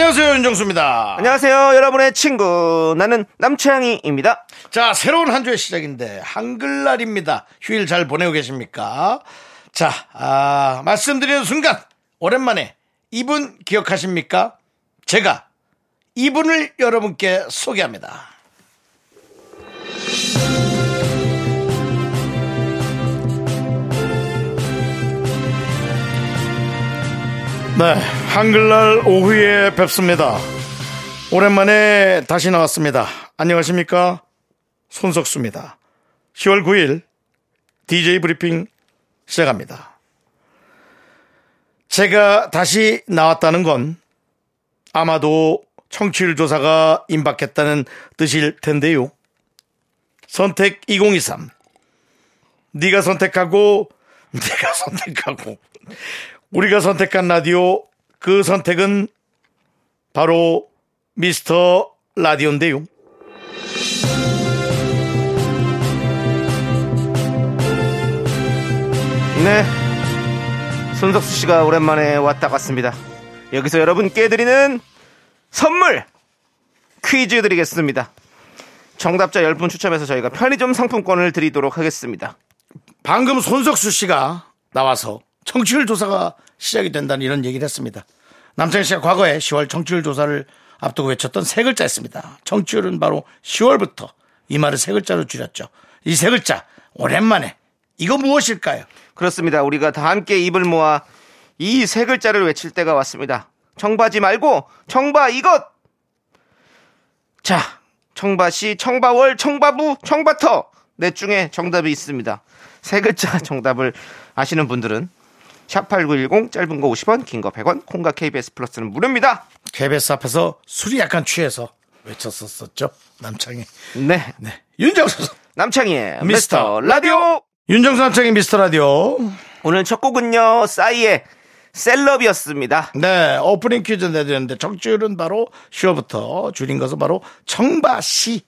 안녕하세요 윤정수입니다. 안녕하세요, 여러분의 친구. 나는 남채양이입니다. 자 새로운 한 주의 시작인데 한글날입니다. 휴일 잘 보내고 계십니까? 자 아, 말씀드리는 순간 오랜만에 이분 기억하십니까? 제가 이분을 여러분께 소개합니다. 네, 한글날 오후에 뵙습니다. 오랜만에 다시 나왔습니다. 안녕하십니까? 손석수입니다. 10월 9일 DJ 브리핑 시작합니다. 제가 다시 나왔다는 건 아마도 청취율 조사가 임박했다는 뜻일 텐데요. 선택 2023. 네가 선택하고 네가 선택하고 우리가 선택한 라디오 그 선택은 바로 미스터 라디오인데요. 네. 손석수 씨가 오랜만에 왔다 갔습니다. 여기서 여러분께 드리는 선물! 퀴즈 드리겠습니다. 정답자 10분 추첨해서 저희가 편의점 상품권을 드리도록 하겠습니다. 방금 손석수 씨가 나와서 청취율 조사가 시작이 된다는 이런 얘기를 했습니다. 남창희 씨가 과거에 10월 청취율 조사를 앞두고 외쳤던 세 글자였습니다. 청취율은 바로 10월부터 이 말을 세 글자로 줄였죠. 이 세 글자 오랜만에 이거 무엇일까요? 그렇습니다. 우리가 다 함께 입을 모아 이 세 글자를 외칠 때가 왔습니다. 청바지 말고 청바 이것! 자, 청바시, 청바월, 청바부, 청바터! 넷 중에 정답이 있습니다. 세 글자 정답을 아시는 분들은 샵8910 짧은 거 50원, 긴 거 100원, 콩과 KBS 플러스는 무료입니다. KBS 앞에서 술이 약간 취해서 외쳤었었죠. 남창희. 네. 네. 윤정수. 남창희의 미스터 미스터 라디오! 윤정수 남창희 미스터 라디오. 오늘 첫 곡은요, 싸이의 셀럽이었습니다. 네. 오프닝 퀴즈 내드렸는데 청취율은 바로 10월부터 줄인 것은 바로 청바시.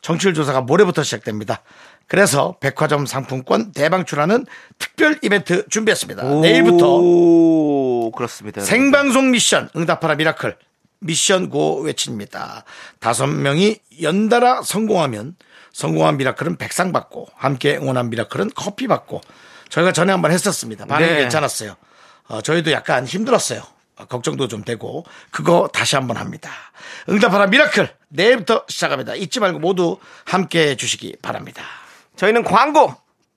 청취율 조사가 모레부터 시작됩니다. 그래서 백화점 상품권 대방출하는 특별 이벤트 준비했습니다. 내일부터 오, 그렇습니다. 생방송 미션 응답하라 미라클 미션 고 외칩니다. 다섯 명이 연달아 성공하면 성공한 미라클은 백상 받고 함께 응원한 미라클은 커피 받고 저희가 전에 한번 했었습니다. 반응이 네. 괜찮았어요. 어, 저희도 약간 힘들었어요. 어, 걱정도 좀 되고 그거 다시 한번 합니다. 응답하라 미라클 내일부터 시작합니다. 잊지 말고 모두 함께 해주시기 바랍니다. 저희는 광고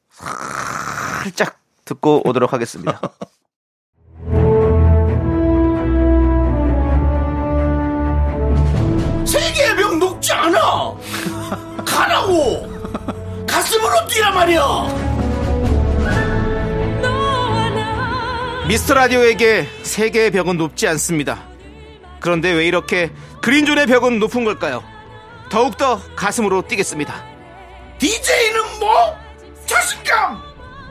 살짝 듣고 오도록 하겠습니다. 세계의 벽 높지 않아. 가라고. 가슴으로 뛰란 말이야. 미스터 라디오에게 세계의 벽은 높지 않습니다. 그런데 왜 이렇게 그린존의 벽은 높은 걸까요? 더욱더 가슴으로 뛰겠습니다. DJ는 뭐? 자신감!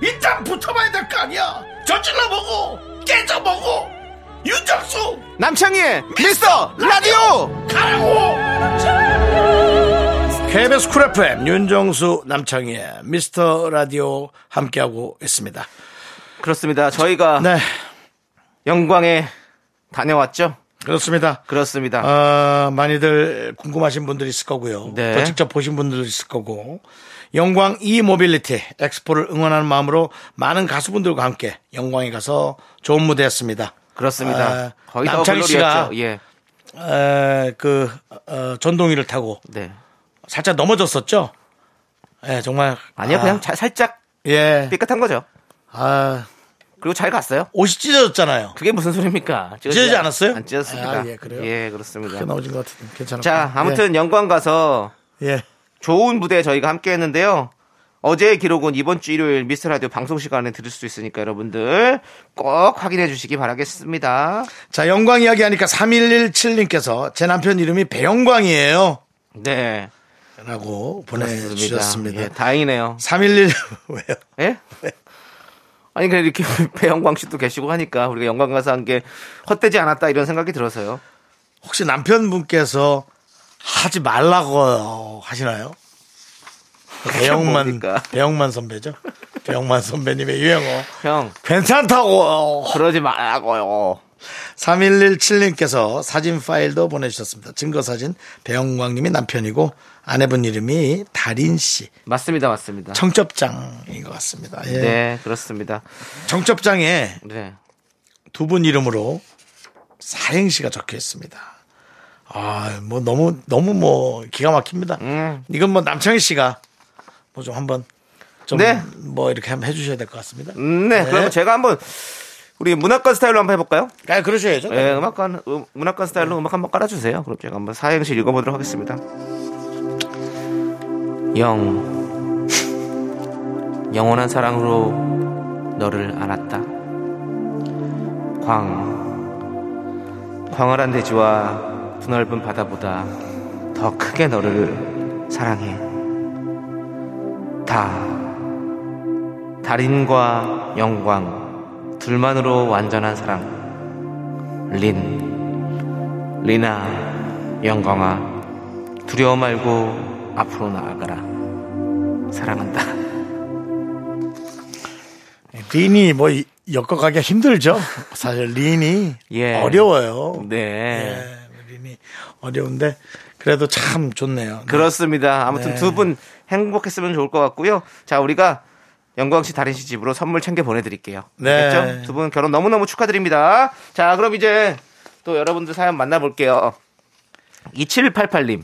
일단 붙어봐야 될 거 아니야! 저질러보고, 깨져보고, 윤정수! 남창희의 미스터 라디오! 가라고! KBS 쿨 FM, 윤정수, 남창희의 미스터 라디오 함께하고 있습니다. 그렇습니다. 저희가 네, 영광에 다녀왔죠? 그렇습니다. 그렇습니다. 어, 많이들 궁금하신 분들이 있을 거고요. 네. 또 직접 보신 분들도 있을 거고. 영광 이 모빌리티 엑스포를 응원하는 마음으로 많은 가수분들과 함께 영광에 가서 좋은 무대였습니다. 그렇습니다. 아, 거의 다 남창희 씨가. 예. 에, 그 어, 전동이를 타고 네. 살짝 넘어졌었죠. 예, 정말 아니요, 아, 그냥 자- 살짝 예, 삐끗한 거죠. 아 그리고 잘 갔어요. 옷이 찢어졌잖아요. 그게 무슨 소리입니까? 찢어지지 않았어요? 안 찢었습니다. 아, 예, 그래요? 예, 그렇습니다. 넘어진 것 같은데 괜찮아. 자, 아무튼 영광 가서 예, 예. 좋은 무대 저희가 함께 했는데요. 어제의 기록은 이번 주 일요일 미스터 라디오 방송 시간에 들을 수 있으니까 여러분들 꼭 확인해 주시기 바라겠습니다. 자, 영광 이야기 하니까 3117님께서 제 남편 이름이 배영광이에요. 네. 라고. 보내주셨습니다. 예, 다행이네요. 311, 왜요? 예? 아니 그냥 이렇게 배영광 씨도 계시고 하니까 우리가 영광 가서 한 게 헛되지 않았다 이런 생각이 들어서요. 혹시 남편분께서 하지 말라고 하시나요? 배영만, 뭡니까? 배영만 선배죠? 배영만 선배님의 유행어. 형 괜찮다고! 그러지 말라고요. 3117님께서 사진 파일도 보내주셨습니다. 증거사진 배영광님이 남편이고 아내분 이름이 달인씨. 맞습니다, 맞습니다. 청첩장인 것 같습니다. 예. 네, 그렇습니다. 청첩장에 네. 두 분 이름으로 사행시가 적혀 있습니다. 아, 뭐 너무 너무 뭐 기가 막힙니다. 음. 이건 뭐 남창희 씨가 뭐 좀 한번 좀 네. 뭐 이렇게 한번 해주셔야 될 것 같습니다. 음, 네, 그러면 제가 한번 우리 문학관 스타일로 한번 해볼까요? 아, 그러셔야죠. 네, 음악관 음, 문학관 스타일로 음악 한번 깔아주세요. 그럼 제가 한번 사행시 읽어보도록 하겠습니다. 영 영원한 사랑으로 너를 안았다. 광 광활한 대지와 드넓은 바다보다 더 크게 너를 사랑해. 다 달인과 영광 둘만으로 완전한 사랑. 린 리나 영광아 두려워 말고 앞으로 나아가라. 사랑한다. 린이 뭐 이- 엮어가기가 힘들죠. 사실 린이 예. 어려워요. 네. 예, 린이 어려운데 그래도 참 좋네요. 네. 그렇습니다. 아무튼 네. 두분 행복했으면 좋을 것 같고요. 자, 우리가 영광 씨 다린 씨 집으로 선물 챙겨 보내드릴게요. 네. 두 분 결혼 너무너무 축하드립니다. 자, 그럼 이제 또 여러분들 사연 만나볼게요. 2788님.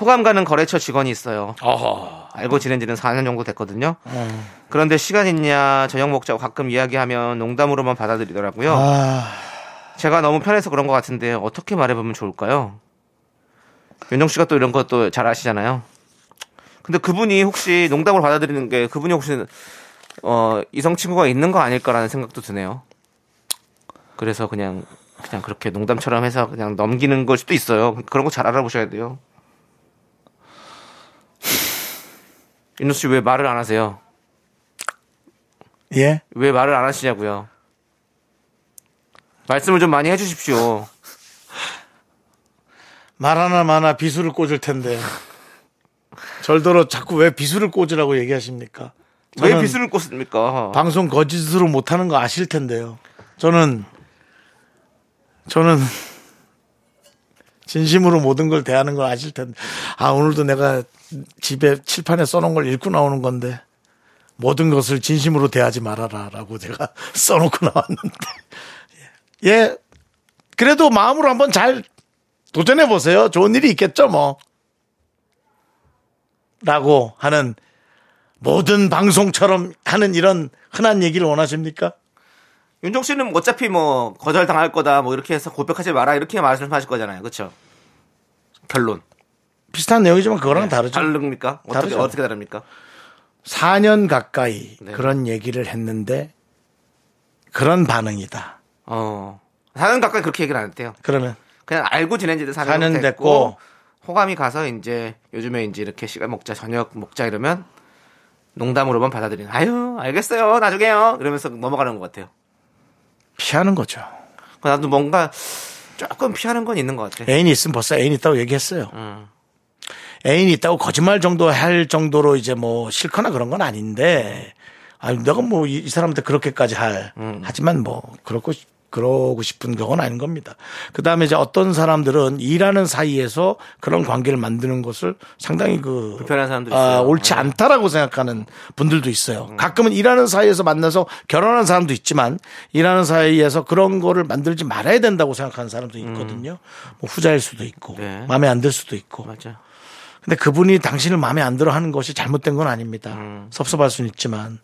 호감 가는 거래처 직원이 있어요. 어허. 알고 지낸 지는 4년 정도 됐거든요. 그런데 시간 있냐, 저녁 먹자고 가끔 이야기하면 농담으로만 받아들이더라고요. 아, 제가 너무 편해서 그런 것 같은데 어떻게 말해보면 좋을까요? 윤정 씨가 또 이런 것도 잘 아시잖아요. 근데 그분이 혹시 농담을 받아들이는 게 그분이 혹시 어, 이성 친구가 있는 거 아닐까라는 생각도 드네요. 그래서 그냥 그냥 그렇게 농담처럼 해서 그냥 넘기는 걸 수도 있어요. 그런 거 잘 알아보셔야 돼요. 윤정 씨왜 말을 안 하세요? 예. 왜 말을 안 하시냐고요? 말씀을 좀 많이 해주십시오. 말 하나 많아 비수를 꽂을 텐데. 절더러 자꾸 왜 비수를 꽂으라고 얘기하십니까? 왜 비수를 꽂습니까? 방송 거짓으로 못하는 거 아실 텐데요. 저는 저는 진심으로 모든 걸 대하는 걸 아실 텐데. 아 오늘도 내가 집에 칠판에 써놓은 걸 읽고 나오는 건데 모든 것을 진심으로 대하지 말아라 라고 제가 써놓고 나왔는데 예 그래도 마음으로 한번 잘 도전해 보세요. 좋은 일이 있겠죠 뭐. 라고 하는 모든 방송처럼 하는 이런 흔한 얘기를 원하십니까? 윤종 씨는 어차피 뭐 거절 당할 거다 뭐 이렇게 해서 고백하지 마라 이렇게 말씀하실 거잖아요, 그렇죠? 결론 비슷한 내용이지만 그거랑 다르죠. 다릅니까? 어떻게 다르죠. 어떻게 다릅니까? 4년 가까이 네. 그런 얘기를 했는데 그런 반응이다. 어, 4년 가까이 그렇게 얘기를 안 했대요. 그러면 그냥 알고 지낸 지도 4년, 4년 됐고, 됐고. 호감이 가서 이제 요즘에 이제 이렇게 시간 먹자 저녁 먹자 이러면 농담으로만 받아들이는 아유 알겠어요 나중에요 이러면서 넘어가는 것 같아요. 피하는 거죠. 나도 뭔가 조금 피하는 건 있는 것 같아. 애인이 있으면 벌써 애인 있다고 얘기했어요. 음. 애인이 있다고 거짓말 정도 할 정도로 이제 뭐 싫거나 그런 건 아닌데 아 내가 뭐 이 사람한테 그렇게까지 할 음. 하지만 뭐 그렇고 싶- 그러고 싶은 경우는 아닌 겁니다. 그 다음에 이제 어떤 사람들은 일하는 사이에서 그런 관계를 만드는 것을 상당히 그 불편한 사람도 아. 옳지 네. 않다라고 생각하는 분들도 있어요. 음. 가끔은 일하는 사이에서 만나서 결혼한 사람도 있지만 일하는 사이에서 그런 거를 만들지 말아야 된다고 생각하는 사람도 있거든요. 뭐 후자일 수도 있고 음. 네. 마음에 안 들 수도 있고. 맞아. 근데 그분이 당신을 마음에 안 들어 하는 것이 잘못된 건 아닙니다. 음. 섭섭할 수는 있지만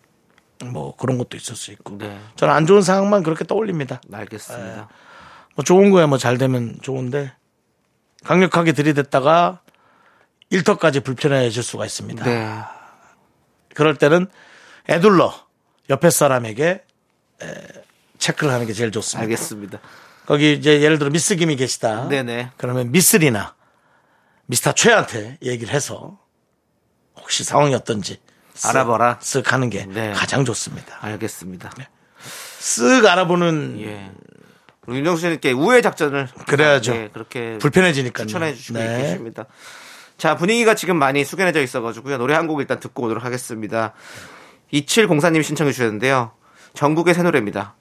뭐 그런 것도 있을 수 있고. 네. 저는 안 좋은 상황만 그렇게 떠올립니다. 알겠습니다. 뭐 좋은 거야 뭐 잘 되면 좋은데 강력하게 들이댔다가 일터까지 불편해질 수가 있습니다. 네. 그럴 때는 애둘러 옆에 사람에게 에, 체크를 하는 게 제일 좋습니다. 알겠습니다. 거기 이제 예를 들어 미스 김이 계시다. 네네. 그러면 미스리나 미스터 최한테 얘기를 해서 혹시 상황이 어떤지 쓱, 알아봐라. 쓱 하는 게 네. 가장 좋습니다. 알겠습니다. 쓱 알아보는 예. 우리 윤정수 씨님께 우회 작전을 그래야죠. 예, 그렇게 불편해지니까요. 추천해 주시고 네. 계십니다. 자, 분위기가 지금 많이 숙연해져 있어가지고요. 노래 한 곡 일단 듣고 오도록 하겠습니다. 2704님이 신청해 주셨는데요. 정국의 새 노래입니다.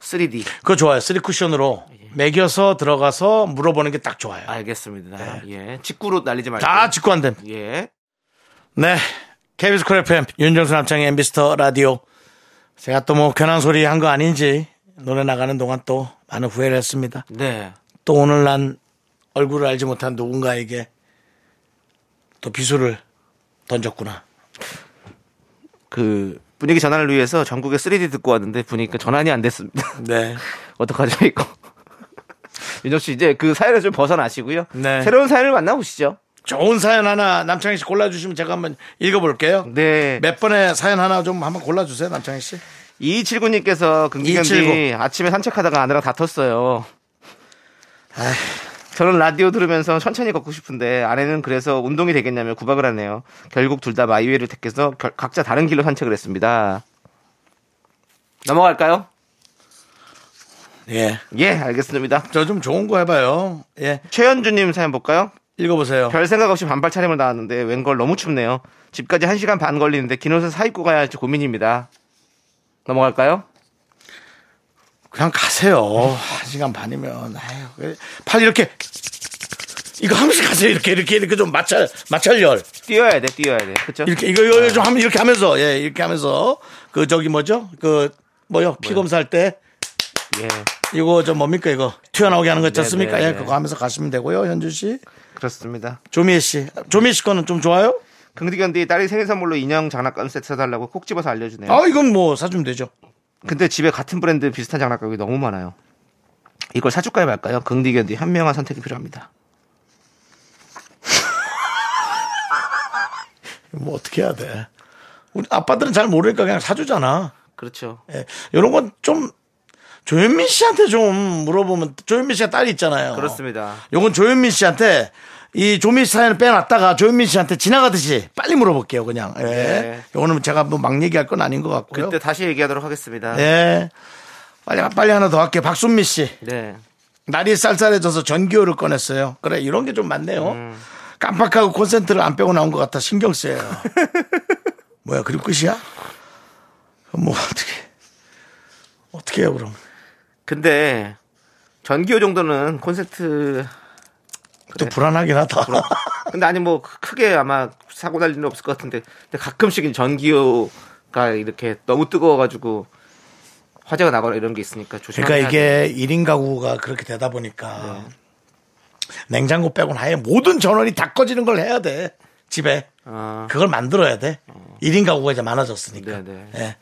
3D. 그거 좋아요. 쓰리 쿠션으로 매겨서 들어가서 물어보는 게 딱 좋아요. 알겠습니다. 예. 직구로 날리지 말고. 다 직구 안 됨. 예. 네. KBS 쿨 FM 윤정수 남창희의 미스터 라디오. 제가 또 뭐 괜한 소리 한 거 아닌지 노래 나가는 동안 또 많은 후회를 했습니다. 네. 또 오늘 난 얼굴을 알지 못한 누군가에게 또 비수를 던졌구나. 그 분위기 전환을 위해서 전국에 3D 듣고 왔는데 보니까 전환이 안 됐습니다. 네. 어떡하죠, 이거? 윤정 씨 이제 그 사연을 좀 벗어나시고요. 네. 새로운 사연을 만나보시죠. 좋은 사연 하나 남창희 씨 골라주시면 제가 한번 읽어볼게요. 네. 몇 번의 사연 하나 좀 한번 골라주세요, 남창희 씨. 2279님께서 긍디견디 2279. 아침에 산책하다가 아내랑 다퉜어요. 저는 라디오 들으면서 천천히 걷고 싶은데 아내는 그래서 운동이 되겠냐며 구박을 하네요. 결국 둘 다 마이웨이를 택해서 결- 각자 다른 길로 산책을 했습니다. 넘어갈까요? 예. 예, 알겠습니다. 저 좀 좋은 거 해봐요. 예. 최현주님 사연 볼까요? 읽어보세요. 별 생각 없이 반팔 차림을 나왔는데 웬걸 너무 춥네요. 집까지 1시간 반 걸리는데 긴 옷을 사 입고 가야 할지 고민입니다. 넘어갈까요? 그냥 가세요. 한 시간 반이면. 아유, 팔 이렇게. 이거 하면서 가세요. 이렇게, 이렇게, 이렇게 좀 마찰, 마찰열. 뛰어야 돼, 뛰어야 돼. 그쵸? 이렇게, 이거, 이거 좀 하면 이렇게 하면서, 예, 이렇게 하면서. 그, 저기 뭐죠? 그, 뭐요? 피 검사할 때. 예, 이거 저 뭡니까, 이거? 튀어나오게 하는 거 있지 네, 않습니까? 네, 예, 네. 그거 하면서 가시면 되고요. 현주 씨. 그렇습니다. 조미애 씨. 조미애 씨 거는 좀 좋아요? 긍디견디 딸이 생일 선물로 인형 장난감 세트 사달라고 콕 집어서 알려주네요. 아, 이건 뭐 사주면 되죠. 근데 집에 같은 브랜드 비슷한 장난감이 너무 많아요. 이걸 사줄까요 말까요? 긍디견디 현명한 선택이 필요합니다. 뭐 어떻게 해야 돼. 우리 아빠들은 잘 모르니까 그냥 사주잖아. 그렇죠. 예. 이런 건 좀 조현민 씨한테 좀 물어보면 조현민 씨가 딸이 있잖아요. 그렇습니다. 요건 조현민 씨한테 이 조민 씨 사연을 빼놨다가 조현민 씨한테 지나가듯이 빨리 물어볼게요, 그냥. 예. 네. 요거는 제가 뭐 막 얘기할 건 아닌 것 같고요. 그때 다시 얘기하도록 하겠습니다. 예. 빨리 빨리 하나 더 할게요. 박순미 씨. 네. 날이 쌀쌀해져서 전기요를 꺼냈어요. 그래 이런 게 좀 많네요. 음. 깜빡하고 콘센트를 안 빼고 나온 것 같아 신경 쓰여요. 뭐야 그리고 끝이야? 뭐 어떻게 어떻게 해요 그럼? 근데 전기요 정도는 콘센트 또 불안하긴 하다. 근데 아니 뭐 크게 아마 사고 날 일은 없을 것 같은데 근데 가끔씩 전기요가 이렇게 너무 뜨거워가지고 화재가 나거나 이런 게 있으니까 조심해야 그러니까 이게 1인 가구가 그렇게 되다 보니까 냉장고 빼고는 아예 모든 전원이 다 꺼지는 걸 해야 돼 집에 아, 그걸 만들어야 돼. 1인 가구가 이제 많아졌으니까. 네, 네. 예.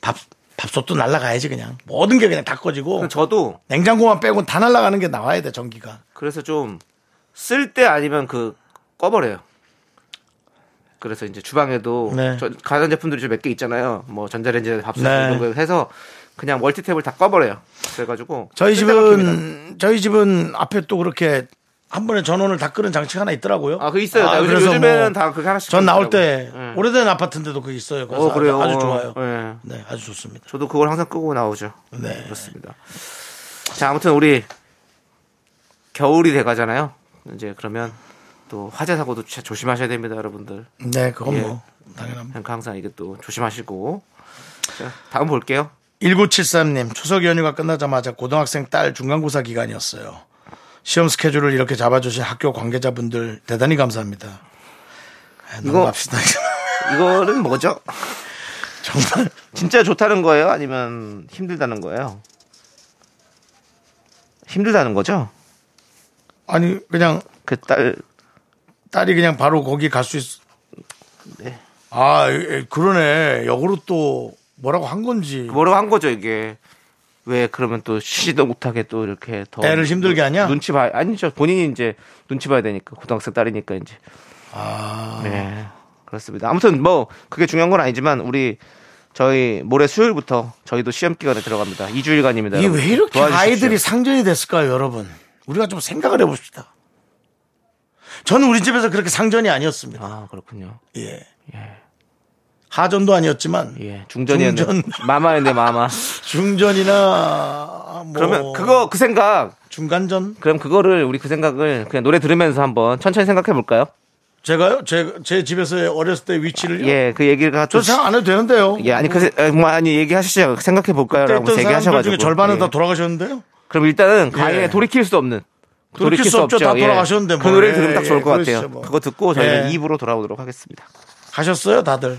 밥 밥솥도 날라가야지 그냥 모든 게 그냥 다 꺼지고 저도 냉장고만 빼고는 다 날아가는 게 나와야 돼 전기가. 그래서 좀 쓸 때 아니면 그 꺼버려요. 그래서 이제 주방에도 네. 저- 가전제품들이 좀 몇 개 있잖아요. 뭐 전자레인지 밥솥 네. 이런 거 해서 그냥 멀티탭을 다 꺼버려요. 그래가지고 저희. 집은 저희 집은 앞에 또 그렇게 한 번에 전원을 다 끄는 장치가 하나 있더라고요. 아, 그 있어요. 아, 요즘, 그래서 요즘에는 뭐 다 그게 하나씩. 전 나올 때. 예. 오래된 아파트인데도 그게 있어요. 그래서 어, 그래요. 아주, 아주 좋아요. 예. 네, 아주 좋습니다. 저도 그걸 항상 끄고 나오죠. 네. 그렇습니다. 자, 아무튼 우리 겨울이 돼 가잖아요. 이제 그러면 또 화재 사고도 조심하셔야 됩니다, 여러분들. 네, 그건 예. 뭐 당연합니다. 항상 이게 또 조심하시고. 자, 다음 볼게요. 1973님, 추석 연휴가 끝나자마자 고등학생 딸 중간고사 기간이었어요. 시험 스케줄을 이렇게 잡아주신 학교 관계자분들 대단히 감사합니다. 아, 이거- 넘어갑시다. 이거는 뭐죠? 정말 진짜 좋다는 거예요? 아니면 힘들다는 거예요? 힘들다는 거죠? 아니 그냥 그 딸, 딸이 그냥 바로 거기 갈 수 있. 네. 아 에, 그러네. 역으로 또 뭐라고 한 건지. 뭐라고 한 거죠, 이게. 왜 그러면 또 쉬지도 못하게 또 이렇게 더. 애를 힘들게 하냐? 눈치 봐, 아니죠. 본인이 이제 눈치 봐야 되니까. 고등학생 딸이니까 이제. 아 네. 그렇습니다. 아무튼 뭐 그게 중요한 건 아니지만 우리 저희 모레 수요일부터 저희도 시험 기간에 들어갑니다. 2주일간입니다. 이게 왜 이렇게 아이들이 상전이 됐을까요, 여러분? 우리가 좀 생각을 해봅시다. 저는 우리 집에서 그렇게 상전이 아니었습니다. 아 그렇군요. 예. 하전도 아니었지만 예, 중전이었네. 중전. 마마였네 마마. 중전이나 뭐 그러면 그거 그 생각 중간전 그럼 그거를 우리 그 생각을 그냥 노래 들으면서 한번 천천히 생각해 볼까요? 제가요 제, 제 집에서 어렸을 때 위치를요. 예, 그 얘기를 저 갖고 생각 안 해도 되는데요. 예, 아니 그 세- 어, 뭐 아니 얘기하시죠. 생각해 볼까요 라고 그때 있던 사람들 얘기하셔가지고 중에 절반은 예. 다 돌아가셨는데요. 그럼 일단은 가에 예. 돌이킬 수 없는 돌이킬 수 없죠. 다 예. 돌아가셨는데 그 뭐. 노래를 예, 들으면 딱 좋을 예, 것 같아요. 뭐. 그거 듣고 저희는 예. 입으로 돌아오도록 하겠습니다. 가셨어요, 다들.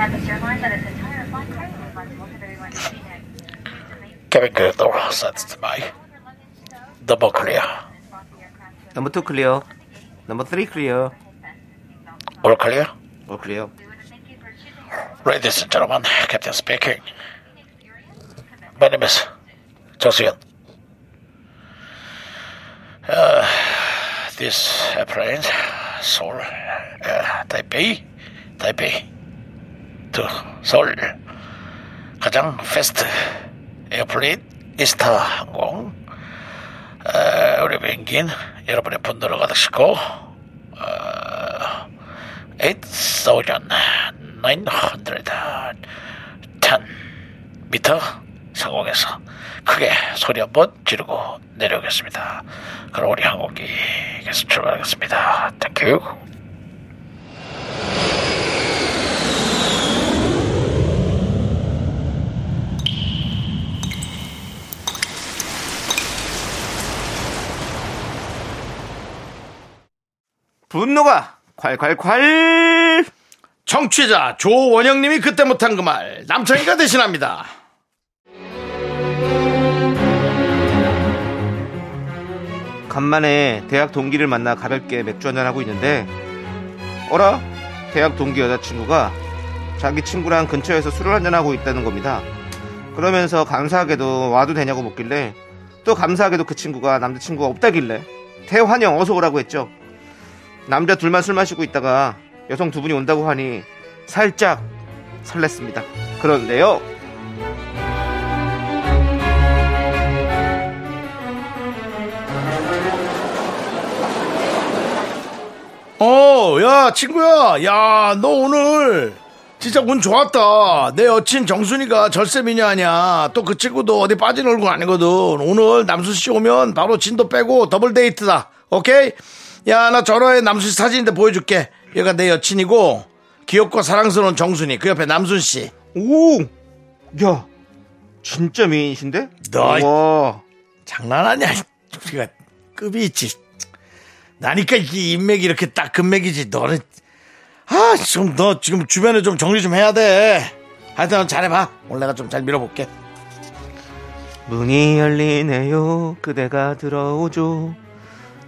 Turkish Airlines and to welcome. Double clear. Number two clear. Number three clear. All clear? All clear. Ladies and gentlemen, Captain speaking. My name is Josian. Uh, this airplane, Seoul, uh, Taipei, Taipei. To Seoul. 가장 fast airplane 이스타 항공. 어, 우리 비행기는 여러분의 분노를 가득 싣고 어, 8,910 미터 상공에서 크게 소리 한번 지르고 내려오겠습니다. 그럼 우리 항공기 계속 출발하겠습니다. Thank you. 분노가 콸콸콸 청취자 조원영님이 그때 못한 그 말 남창희가 대신합니다. 간만에 대학 동기를 만나 가볍게 맥주 한잔 하고 있는데 어라 대학 동기 여자친구가 자기 친구랑 근처에서 술을 한잔 하고 있다는 겁니다. 그러면서 감사하게도 와도 되냐고 묻길래 또 감사하게도 그 친구가 남자친구가 없다길래 대환영 어서 오라고 했죠. 남자 둘만 술 마시고 있다가 여성 두 분이 온다고 하니 살짝 설렜습니다. 그런데요. 어, 야, 친구야. 야, 너 오늘 진짜 운 좋았다. 내 여친 정순이가 절세 미녀 아니야. 또 그 친구도 어디 빠진 얼굴 아니거든. 오늘 남순 씨 오면 바로 진도 빼고 더블 데이트다. 오케이? 야, 나 저러의 남순 씨 사진인데 보여줄게. 얘가 내 여친이고 귀엽고 사랑스러운 정순이. 그 옆에 남순 씨. 오! 야, 진짜 미인이신데? 너 이- 와, 장난 아니야. 우리가 급이 있지. 나니까 이 인맥이 이렇게 딱 금맥이지. 너는 아, 지금 너 지금 주변에 좀 정리 좀 해야 돼. 하여튼 넌 잘해봐. 오늘 내가 좀 잘 밀어볼게. 문이 열리네요. 그대가 들어오죠.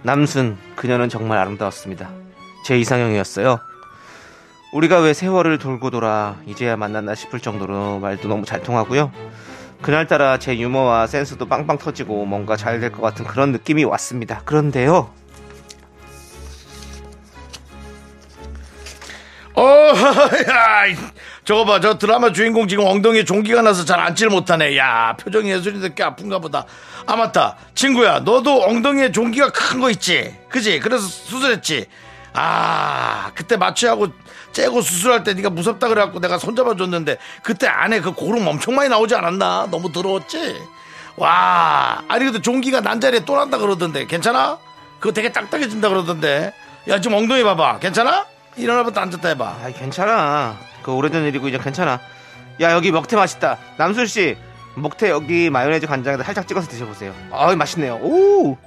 남순, 그녀는 정말 아름다웠습니다. 제 이상형이었어요. 우리가 왜 세월을 돌고 돌아 이제야 만났나 싶을 정도로 말도 너무 잘 통하고요. 그날따라 제 유머와 센스도 빵빵 터지고 뭔가 잘 될 것 같은 그런 느낌이 왔습니다. 그런데요. 어, 야, 이- 저거 봐. 저 드라마 주인공 지금 엉덩이에 종기가 나서 잘 앉지를 못하네. 야, 표정이 예술인데 꽤 아픈가 보다. 아, 맞다. 친구야, 너도 엉덩이에 종기가 큰 거 있지? 그지? 그래서 수술했지? 아, 그때 마취하고 째고 수술할 때 네가 무섭다 그래갖고 내가 손잡아 줬는데 그때 안에 그 고름 엄청 많이 나오지 않았나? 너무 더러웠지? 와, 아니 근데 종기가 난 자리에 또 난다 그러던데 괜찮아? 그거 되게 딱딱해진다 그러던데 야 지금 엉덩이 봐봐 괜찮아? 일어나부터 앉았다 해봐 아, 괜찮아. 그 오래전 일이고 이제 괜찮아. 야, 여기 먹태 맛있다. 남순 씨, 목태 여기 마요네즈 간장에다 살짝 찍어서 드셔보세요. 아, 맛있네요. 오,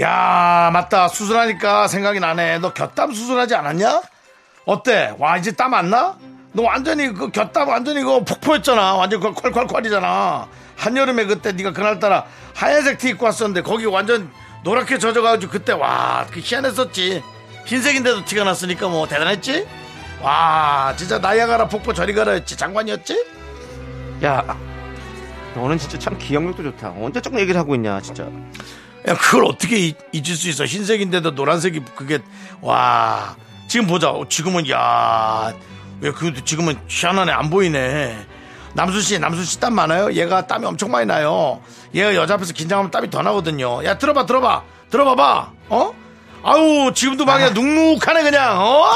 야 맞다 수술하니까 생각이 나네 너 곁담 수술하지 않았냐? 어때? 와 이제 땀 안 나? 너 완전히 그 곁담 완전히 이거 폭포였잖아 완전 그 콸콸콸이잖아 한여름에 그때 네가 그날따라 하얀색 티 입고 왔었는데 거기 완전 노랗게 젖어가지고 그때 와 그 희한했었지 흰색인데도 티가 났으니까 뭐 대단했지? 와 진짜 나야가라 폭포 저리 가라였지 장관이었지? 야, 너는 진짜 참 기억력도 좋다. 언제적 얘기를 하고 있냐, 진짜. 야, 그걸 어떻게 잊- 잊을 수 있어? 흰색인데도 노란색이 그게 와 지금 보자. 어, 지금은 야, 왜 그 지금은 희한하네 안 보이네. 남순 씨, 남순 씨 땀 많아요? 얘가 땀이 엄청 많이 나요. 얘가 여자 앞에서 긴장하면 땀이 더 나거든요. 야, 들어봐, 들어봐, 들어봐봐. 어? 아우 지금도 막 그냥 눅눅하네 그냥. 어?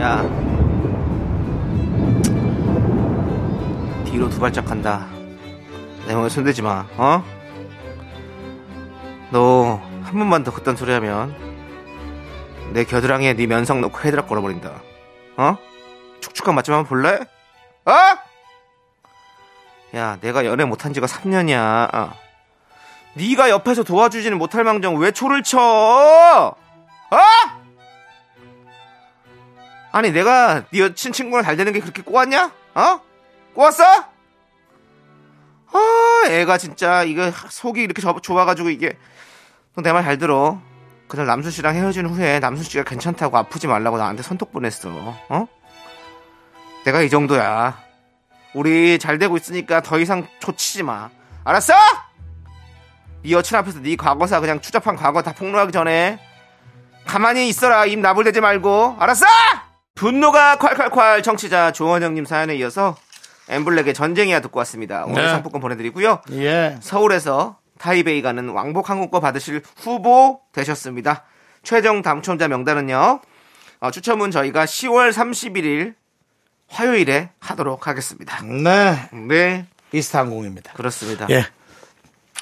야. 뒤로 두 발짝 간다. 내 몸에 손대지 마, 어? 너 한 번만 더 그딴 소리 하면 내 겨드랑이에 네 면상 놓고 헤드락 걸어버린다. 어? 축축한 맛좀 한번 볼래? 어? 야, 내가 연애 못한 지가 3년이야. 어. 네가 옆에서 도와주지는 못할 망정 왜 초를 쳐? 어? 아니 내가 네 여친 친구랑 잘 되는 게 그렇게 꼬았냐? 어? 꼬았어? 아 애가 진짜 이거 속이 이렇게 저- 좋아가지고 이게 너 내 말 잘 들어 그날 남순 씨랑 헤어진 후에 남순 씨가 괜찮다고 아프지 말라고 나한테 손톱 보냈어 어? 내가 이 정도야 우리 잘 되고 있으니까 더 이상 초치지 마 알았어? 네 여친 앞에서 네 과거사 그냥 추잡한 과거 다 폭로하기 전에 가만히 있어라 입 나불대지 말고 알았어? 분노가 콸콸콸 청취자 조원영님 사연에 이어서 엠블랙의 전쟁이야 듣고 왔습니다. 오늘 네. 상품권 보내드리고요. 예. 서울에서 타이베이 가는 왕복 항공권 받으실 후보 되셨습니다. 최종 당첨자 명단은요. 어, 추첨은 저희가 10월 31일 화요일에 하도록 하겠습니다. 네. 네, 이스타항공입니다. 그렇습니다. 예.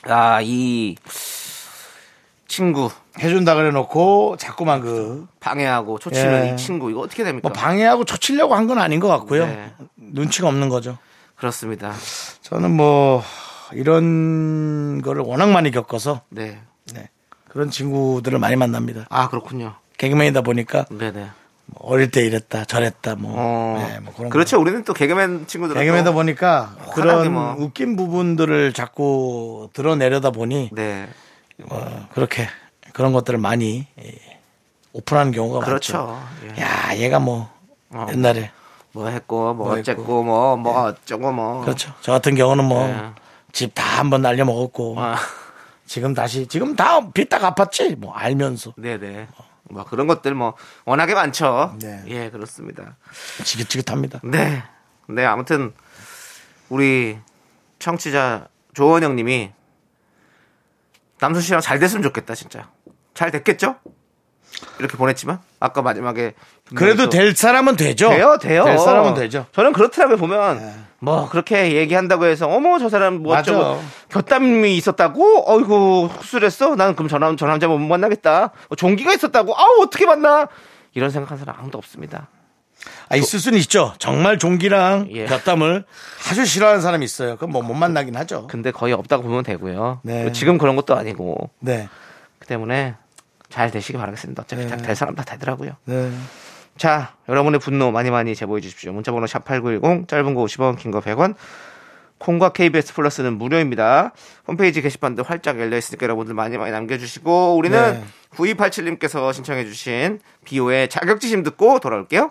아, 이 친구 해준다 그래놓고 자꾸만 그 방해하고 초치는 예. 이 친구 이거 어떻게 됩니까? 뭐 방해하고 초치려고 한 건 아닌 것 같고요. 네. 눈치가 없는 거죠. 그렇습니다. 저는 뭐 이런 거를 워낙 많이 겪어서 네. 네. 그런 친구들을 많이 만납니다. 아 그렇군요. 개그맨이다 보니까 네네. 뭐 어릴 때 이랬다 저랬다 뭐, 어. 네, 뭐 그런 그렇죠. 우리는 또 개그맨 친구들 개그맨이다 보니까 환하게 그런 뭐. 웃긴 부분들을 자꾸 드러내려다 보니 네. 어, 그렇게 그런 것들을 많이 예, 오픈하는 경우가 그렇죠. 예. 많죠. 야 얘가 뭐 어. 옛날에 뭐 했고 뭐 뭐 어쨌고 뭐뭐 어쩌고 뭐 그렇죠. 저 같은 경우는 뭐 네. 집다한번 날려 먹었고 아, 지금 다시 지금 다 빚다 갚았지 뭐 알면서 네네. 뭐 그런 것들 뭐 워낙에 많죠. 네. 예, 그렇습니다. 지긋지긋합니다. 네. 네, 아무튼 우리 청취자 조원영 님이 남순 씨랑 잘 됐으면 좋겠다, 진짜. 잘 됐겠죠? 이렇게 보냈지만 아까 마지막에 그래도 또- 될 사람은 되죠. 돼요, 돼요. 될 사람은 되죠. 저는 그렇더라고요, 보면. 뭐, 그렇게 얘기한다고 해서, 어머, 저 사람 뭐. 어쩌고, 곁담이 있었다고? 어이구, 흡술했어? 나는 그럼 저, 남, 저 남자 못 만나겠다. 어, 종기가 있었다고? 아우, 어떻게 만나? 이런 생각하는 사람 아무도 없습니다. 아, 있을 수는 있죠. 정말 종기랑 예. 곁담을 아주 싫어하는 사람이 있어요. 그럼 뭐 못 만나긴 하죠. 근데 거의 없다고 보면 되고요. 네. 지금 그런 것도 아니고. 네. 그 때문에 잘 되시기 바라겠습니다. 어차피 네. 다될 사람 다 되더라고요. 네. 자, 여러분의 분노 많이 많이 제보해 주십시오. 문자번호 샵8910, 짧은 거 50원, 긴 거 100원. 콩과 KBS 플러스는 무료입니다. 홈페이지 게시판도 활짝 열려 있으니까 여러분들 많이 많이 남겨주시고 우리는 네. 9287님께서 신청해주신 비오의 자격지심 듣고 돌아올게요.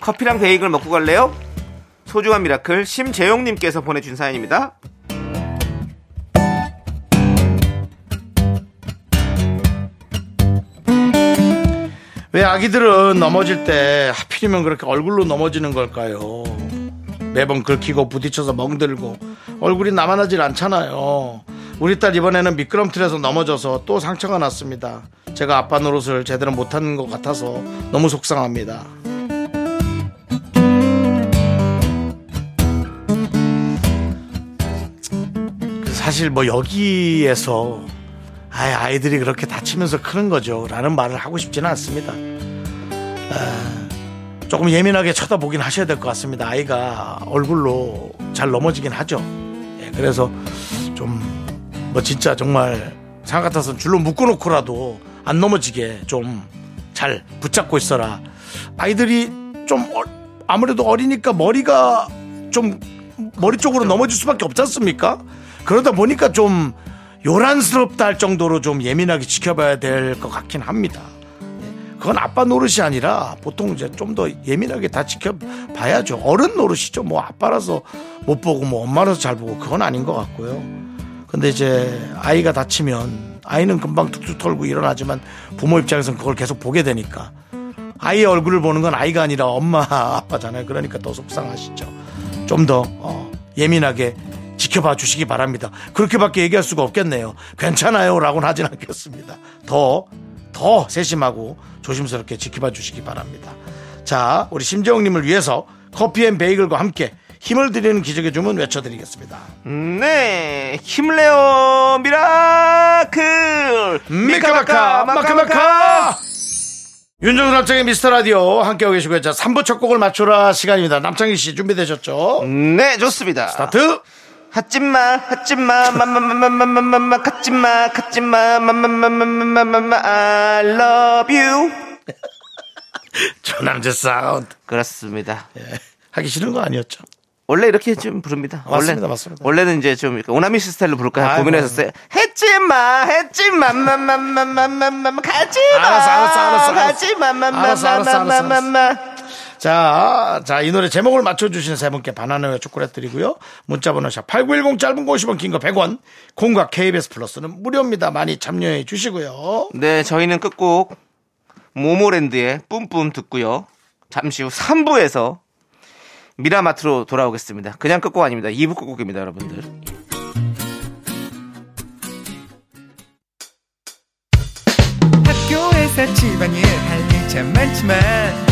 커피랑 베이글 먹고 갈래요? 소중한 miracle 심재용님께서 보내준 사연입니다. 왜 아기들은 넘어질 때 하필이면 그렇게 얼굴로 넘어지는 걸까요? 매번 긁히고 부딪혀서 멍들고 얼굴이 남아나질 않잖아요. 우리 딸 이번에는 미끄럼틀에서 넘어져서 또 상처가 났습니다. 제가 아빠 노릇을 제대로 못하는 것 같아서 너무 속상합니다. 사실 뭐 여기에서 아이, 아이들이 그렇게 다치면서 크는 거죠. 라는 말을 하고 싶지는 않습니다. 에, 조금 예민하게 쳐다보긴 하셔야 될 것 같습니다. 아이가 얼굴로 잘 넘어지긴 하죠. 예, 그래서 좀 뭐 진짜 정말 생각 같아서는 줄로 묶어놓고라도 안 넘어지게 좀 잘 붙잡고 있어라. 아이들이 좀 어- 아무래도 어리니까 머리가 좀 머리 쪽으로 넘어질 수밖에 없지 않습니까? 그러다 보니까 좀 요란스럽다 할 정도로 좀 예민하게 지켜봐야 될 것 같긴 합니다. 예. 그건 아빠 노릇이 아니라 보통 이제 좀 더 예민하게 다 지켜봐야죠. 어른 노릇이죠. 뭐 아빠라서 못 보고 뭐 엄마라서 잘 보고 그건 아닌 것 같고요. 근데 이제 아이가 다치면 아이는 금방 툭툭 털고 일어나지만 부모 입장에서는 그걸 계속 보게 되니까 아이의 얼굴을 보는 건 아이가 아니라 엄마 아빠잖아요. 그러니까 더 속상하시죠. 좀더 어, 예민하게 지켜봐 주시기 바랍니다. 그렇게밖에 얘기할 수가 없겠네요. 괜찮아요 라고는 하진 않겠습니다. 더, 더 세심하고 조심스럽게 지켜봐 주시기 바랍니다. 자, 우리 심재홍님을 위해서 커피 and 베이글과 함께 힘을 드리는 기적의 주문 외쳐드리겠습니다. 네, 힘내요, miracle! 미카마카 마카마카 윤정수 남창희의 미스터 라디오 함께하고 계시고요. 자, 3부 첫 곡을 맞춰라 시간입니다. 남창희 씨 준비되셨죠? 네, 좋습니다. 스타트! 하지마 하지마 마마마마마마마 갖지마 갖지마 마마마마마마마 I love you 조남자 사운드 그렇습니다 예. 하기 싫은 거 아니었죠? 원래 이렇게 좀 부릅니다. 맞습니다, 원래, 맞습니다. 원래는 이제 좀 오나미 스타일로 부를까 아, 고민했었어요. 했지마, 했지마, 마마마마마마마, 가지마, 알았어, 알았어, 알았어, 가지마, 마마마마마마. 자, 자, 이 노래 제목을 맞춰주시는 세 분께 바나나와 초콜릿 드리고요. 문자번호 샵8910 짧은 거 50원, 긴 거 100원. 공과 KBS 플러스는 무료입니다. 많이 참여해 주시고요. 네, 저희는 끝곡 모모랜드의 뿜뿜 듣고요. 잠시 후 3부에서 미라마트로 돌아오겠습니다. 그냥 끝곡 아닙니다. 2부 끝곡입니다, 여러분들. 학교에서 집안일 할 일 참 많지만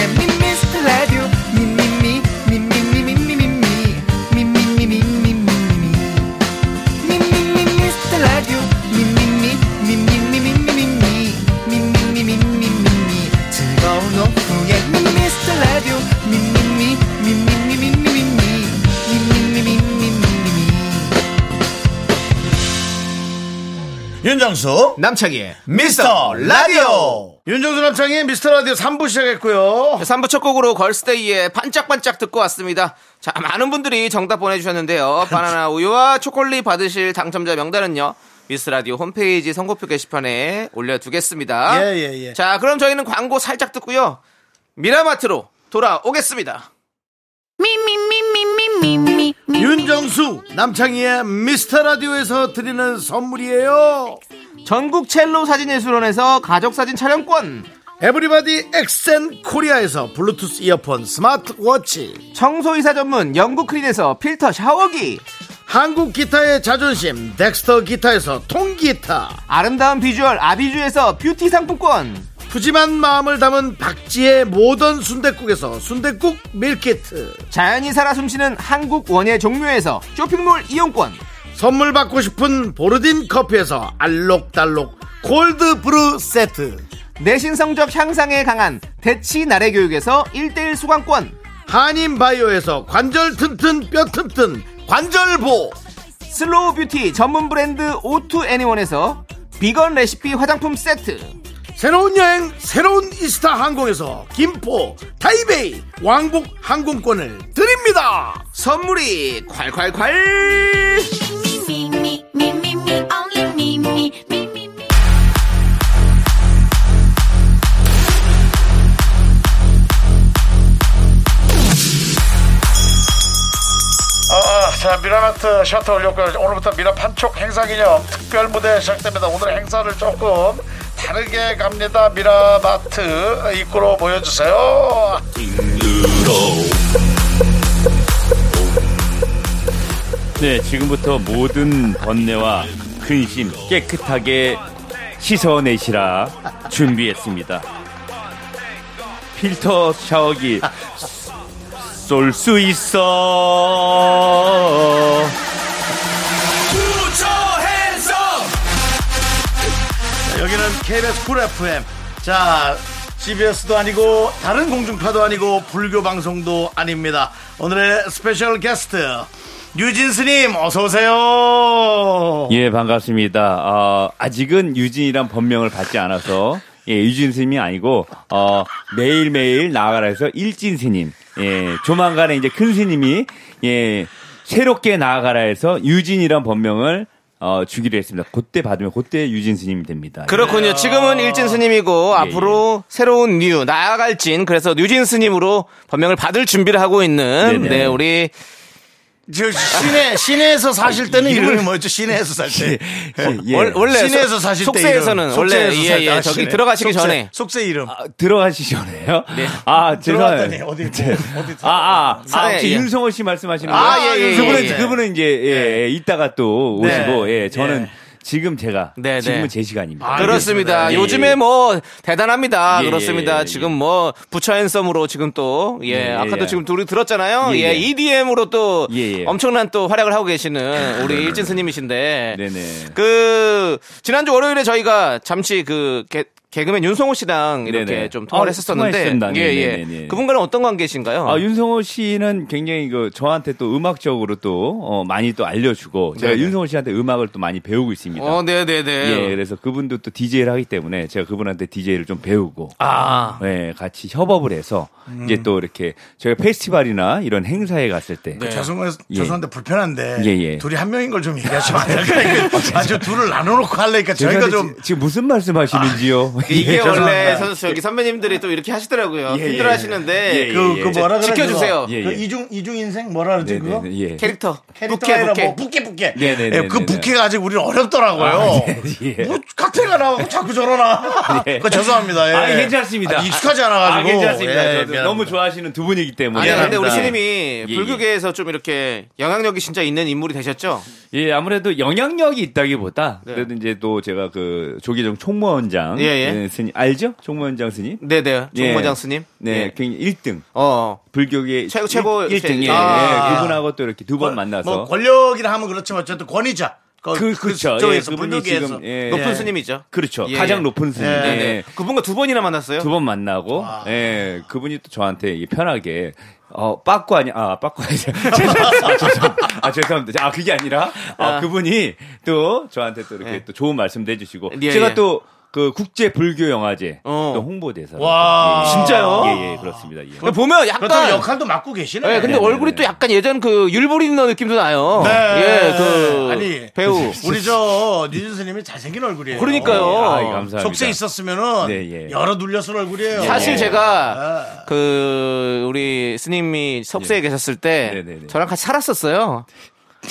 윤정수, 남창희의 미스터 라디오. 윤정수 남창의 미스터 라디오 3부 시작했고요. 3부 첫 곡으로 걸스데이의 반짝반짝 듣고 왔습니다. 자, 많은 분들이 정답 보내주셨는데요. 바나나 우유와 초콜릿 받으실 당첨자 명단은요. 미스 라디오 홈페이지 선고표 게시판에 올려두겠습니다. 예, 예, 예. 자, 그럼 저희는 광고 살짝 듣고요. 미라마트로 돌아오겠습니다. 윤정수, 남창희의 미스터 라디오에서 드리는 선물이에요. 전국 첼로 사진예술원에서 가족사진 촬영권. 에브리바디 엑센 코리아에서 블루투스 이어폰 스마트워치. 청소이사 전문 영국 크린에서 필터 샤워기. 한국 기타의 자존심 덱스터 기타에서 통기타. 아름다운 비주얼 아비주에서 뷰티 상품권. 푸짐한 마음을 담은 박지의 모던 순댓국에서 순댓국 밀키트. 자연이 살아 숨쉬는 한국 원예 종묘에서 쇼핑몰 이용권. 선물 받고 싶은 보르딘 커피에서 알록달록 cold brew 세트. 내신 성적 향상에 강한 대치 나래 교육에서 1대1 수강권. 한인 바이오에서 관절 튼튼 뼈 튼튼 관절보. slow beauty 전문 브랜드 오투 애니원에서 비건 레시피 화장품 세트. 새로운 여행 새로운 이스타 항공에서 김포 타이베이 왕복 항공권을 드립니다. 선물이 콸콸콸! Me. 아, 자 미라마트 셔터 올렸고요. 오늘부터 미라 판촉 행사 기념 특별 무대 시작됩니다. 오늘 행사를 조금 다르게 갑니다. 미라마트 입구로 모여주세요. 네, 지금부터 모든 번뇌와 근심 깨끗하게 씻어내시라 준비했습니다. 필터 샤워기 쏠 수 있어. KBS 쿨 FM. 자, CBS도 아니고 다른 공중파도 아니고 불교 방송도 아닙니다. 오늘의 special guest 뉴진스님 어서 오세요. 예, 반갑습니다. 어, 아직은 뉴진이란 법명을 받지 않아서 예, 뉴진 스님이 아니고 어, 매일 매일 나아가라 해서 일진 스님. 예, 조만간에 이제 큰 스님이 예, 새롭게 나아가라 해서 뉴진이란 법명을 어, 주기로 했습니다. 그때 받으면 그때 뉴진 스님이 됩니다. 그렇군요. 지금은 일진 스님이고 예, 앞으로 새로운 new 나아갈 진 그래서 뉴진 스님으로 법명을 받을 준비를 하고 있는 네네. 네 우리 저 시내 시내에서 사실 때는 이름이 뭐였죠? 시내에서 살 때. 예. 원- 원래 시내에서 속- 사실 때 속세에서는. 원래 속세에서 예. 예, 아, 저기. 들어가시기 속세, 전에. 속세 이름. 아, 들어가시기 전에요? 네. 아, 죄송해요. 어디 뭐, 어디 아, 아, 아, 혹시 예. 윤성호 씨 말씀하시는 아, 거예요? 예, 예, 그분은, 예, 예. 그분은 이제, 예, 예, 이따가 또 오시고, 네. 예, 저는 예. 지금 제가, 네, 네. 지금은 제 시간입니다. 아, 그렇습니다. 예, 예. 요즘에 뭐 대단합니다. 예, 그렇습니다. 예, 예. 지금 뭐 부처 앤썸으로 지금 또 예, 예, 아까도 예. 지금 둘이 들었잖아요. 예, 예, 예. EDM으로 또 예, 예. 엄청난 또 활약을 하고 계시는 우리 일진 스님이신데 네네. 그 지난주 월요일에 저희가 잠시 그 개, 개그맨 윤성호 씨랑 이렇게 네네. 좀 통화를 아, 했었었는데 통화했습니다. 예, 예. 네네네. 그분과는 어떤 관계신가요? 아, 윤성호 씨는 굉장히 그 저한테 또 음악적으로 또 어, 많이 또 알려주고 제가 네네. 윤성호 씨한테 음악을 또 많이 배우고 있습니다. 어, 네, 네, 네. 예, 그래서 그분도 또 DJ를 하기 때문에 제가 그분한테 DJ를 좀 배우고 아. 네, 같이 협업을 해서 이제 또 이렇게 저희가 페스티벌이나 이런 행사에 갔을 때 네. 죄송해서 예. 죄송한데 불편한데 예, 예. 둘이 한 명인 걸 좀 얘기하시면 안 될까요? 아주 둘을 나눠놓고 하려니까 저희가 좀 지- 지금 무슨 말씀하시는지요? 이게 예, 원래 죄송합니다. 선 저기 선배님들이 또 이렇게 하시더라고요. 예, 예. 힘들어 하시는데 예, 예. 그, 그 뭐라 그래 지켜주세요. 예, 그 예. 이중 이중 인생 뭐라 그러지 네, 그거? 네, 네, 예. 캐릭터 부캐. 뭐 부캐 부캐. 네, 네, 네, 예, 그. 부캐가 아직 우리는 어렵더라고요. 예. 뭐 카트가 나오고 자꾸 저러나. 예. 그 죄송합니다. 예. 아, 괜찮습니다. 익숙하지 않아가지고. 아, 괜찮습니다. 예. 너무 좋아하시는 두 분이기 때문에. 아니 근데 우리. 스님이 예, 불교계에서 좀 이렇게 영향력이 진짜 있는 인물이 되셨죠? 예, 아무래도 영향력이 있다기보다 네. 그래도 이제 또 제가 그 조계종 총무원장 예, 예. 스님 알죠? 총무원장 스님? 네네. 예. 총무장 스님. 네, 예. 굉장히 1등. 어. 불교계 최고, 최고, 1 등. 예, 아. 예. 그분하고 또 이렇게 두 번 만나서 뭐 권력이라 하면 그렇지만 어쨌든 권위자. 그, 그, 그렇죠. 쪽에서 예. 지금, 예. 높은 예. 스님이죠. 그렇죠. 예, 가장 예. 높은 스님. 예. 예. 네네. 그분과 두 번이나 만났어요. 두 번 만나고, 예, 그분이 또 저한테 편하게, 어, 빠꾸 아니, 아, 빠꾸 아니, 죄송합니다. 아, 죄송합니다. 아, 죄송합니다. 아, 그게 아니라, 아, 아. 그분이 또 저한테 또 이렇게 예. 또 좋은 말씀도 해주시고, 예, 제가 예. 또 그 국제 불교 영화제 어. 또 홍보대사. 와. 진짜요? 예, 예, 그렇습니다. 예. 근데 보면 약간 역할도 맡고 계시네. 예, 근데 네, 얼굴이 네, 또 네. 약간 예전 그 율브리너 느낌도 나요. 네. 예, 그 아니, 배우. 우리 저 스님이 잘생긴 얼굴이에요. 그러니까요. 아, 예, 감사합니다. 속세 있었으면은 네, 예. 여러 눌렸을 얼굴이에요. 사실 예. 제가 그 우리 스님이 속세에 계셨을 때 네, 네, 네. 저랑 같이 살았었어요.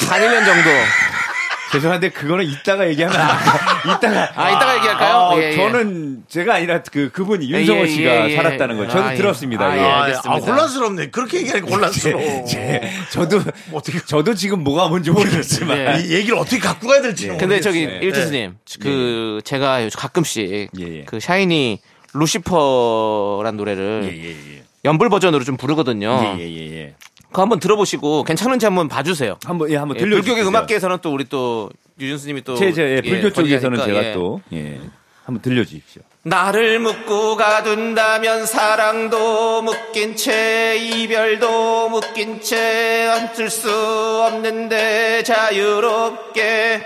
한 1년 정도. 죄송한데 그거는 이따가 얘기하면. 이따가 아, 이따가 얘기할까요? 아, 예, 예. 저는 제가 아니라 그 그분이 윤성호 예, 씨가 예, 예. 살았다는 걸 저는 아, 예. 들었습니다. 아, 예. 예. 아, 알겠습니다. 아, 혼란스럽네. 그렇게 얘기하니까 혼란스러워. 제- 저도 어떻게- 저도 지금 뭐가 뭔지 모르겠지만 예. 이 얘기를 어떻게 갖고 가야 될지. 예. 근데 저기 네. 일주 스님 그 제가 요즘 가끔씩 예, 예. 그 샤이니 루시퍼란 노래를 예예예 연불 버전으로 좀 부르거든요. 예 예예 예. 그거 한번 들어보시고 괜찮은지 한번 봐주세요. 한번 예 한번 예, 들려 불교계 음악계에서는 또 우리 또 유준 스님이 또 제 제 예, 예, 불교 쪽에서는 권위자니까, 제가 예. 또 예. 한번 들려 주십시오. 나를 묶고 가둔다면 사랑도 묶인 채 이별도 묶인 채 얹을 수 없는데 자유롭게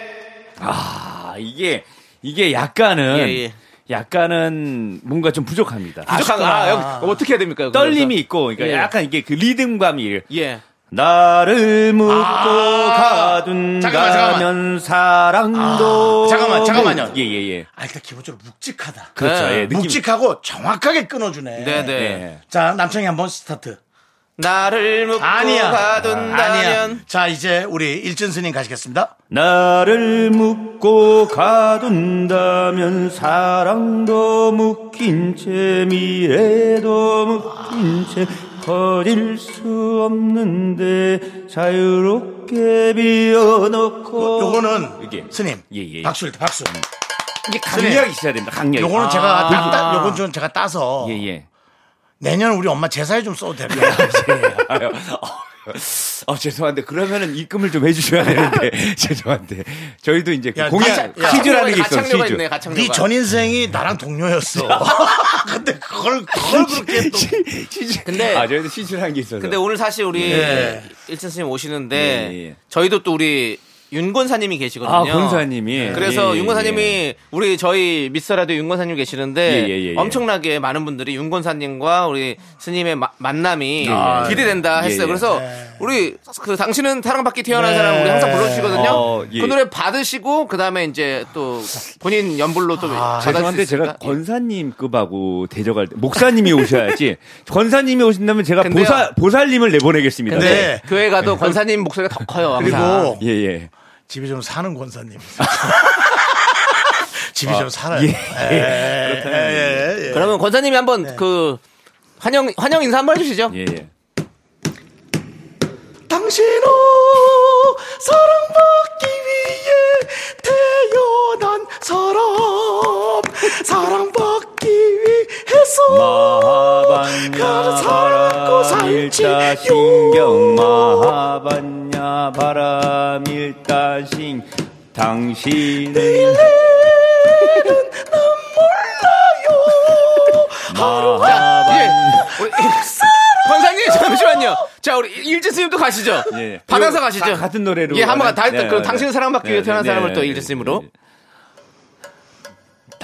아, 이게 이게 약간은 예, 예. 약간은 뭔가 좀 부족합니다. 부족한 아, 여기 어떻게 해야 됩니까? 떨림이 있고 그러니까 예. 약간 이게 그 리듬감이 예. 나를 묶고 아. 잠깐만, 가둔다면 사랑도 아, 잠깐만, 잠깐만요. 예예 예 아, 일단 기본적으로 묵직하다. 그렇죠 네. 예, 묵직하고 정확하게 끊어주네. 네네. 예. 자, 남창이 한번 스타트. 나를 묶고 아니야. 가둔다면 아니야. 자, 이제 우리 일진 스님 가시겠습니다. 나를 묶고 가둔다면 사랑도 묶인 채 미래도 묶인 채 버릴 수 없는데 자유롭게 비워놓고 요거는 이게. 스님. 예, 예. 박수일 때 박수. 이게 강력이 있어야 됩니다. 강력. 요거는 제가 따, 따, 요건 좀 제가 따서 예, 예. 내년 우리 엄마 제사에 좀 써도 될까요? 아유, 어, 어, 죄송한데 그러면은 입금을 좀 해주셔야 되는데 죄송한데 저희도 이제 그 야, 공약 야, 퀴즈라는 게 있어 퀴즈. 있네. 네전 인생이 나랑 동료였어. 근데 그걸 그걸 그렇게 또 퀴즈. 근데- 아 저희도 퀴즈라는 게 있어서. 근데 오늘 사실 우리 예. 일진 스님 오시는데 예, 예. 저희도 또 우리 윤 권사님이 계시거든요. 아 권사님이. 그래서 예, 예, 윤 권사님이 예. 우리 저희 미스터라디오 윤 권사님 계시는데 예, 예, 예, 예. 엄청나게 많은 분들이 윤 권사님과 우리 스님의 마- 만남이 예, 예. 기대된다 예, 했어요. 예. 그래서 우리 그 당신은 사랑받기 태어난 네. 사람 우리 항상 불러주시거든요. 어, 예. 그 노래 받으시고 그 다음에 이제 또 본인 연불로 또 아, 죄송한데 제가 권사님 급하고 대적할 때 목사님이 오셔야지 권사님이 오신다면 제가 근데요. 보살 보살님을 내보내겠습니다. 근데 네. 교회 가도 권사님 목소리가 더 커요. 항상. 그리고 예 예. 집에 좀 사는 권사님. 집이 좀 살아요. 예. 예, 예, 예, 예. 그러면 권사님이 한번 그 환영 환영 인사 한번 해주시죠. 예 예. 당신은 사랑받기 위해 태어난 사람 사랑받기 위해 서 마하반야 살았고 살지 바람일다 신경 마하반야 바람 일다 신 당신은 마하반 예. 우리 권사님 잠시만요. 자 우리 일지 스님도 가시죠. 예. 받아서 가- 가시죠. 같은 노래로 예, 한번 가는- 다 네, 그 네, 당신은 네. 사랑받기 위해 네, 태어난 네, 사람을 네, 또 네, 일지 스님으로.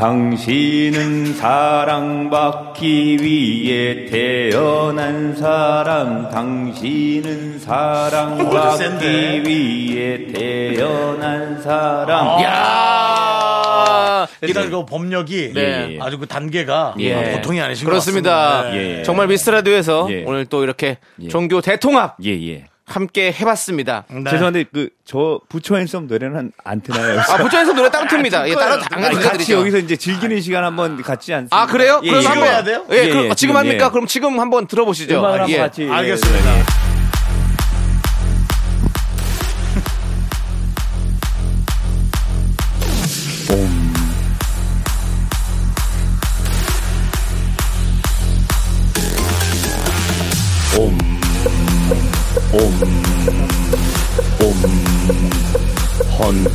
네. 당신은 사랑받기 위해 태어난 사람 당신은 사랑받기 위해 태어난 사람 야 일단 그 법력이 네. 아주 그 단계가 예. 보통이 아니신 그렇습니다. 것 같습니다. 예, 예. 정말 미스라디오에서 예. 오늘 또 이렇게 예. 종교 대통합 예 예 함께 해봤습니다. 네. 죄송한데 그 저 부처 앤썸 노래는 안 트나요? 아 부처에서 노래 따로 틉니다. 예, 따로. 당연히 같이 들려드리죠. 여기서 이제 즐기는 시간 한번 같지 않습니까? 아 그래요? 예, 그럼 예. 한번 해야 돼요? 예, 예, 그럼 예, 지금 합니까? 예. 그럼 지금 한번 들어보시죠. 음악을 한번 예. 같이 예, 알겠습니다.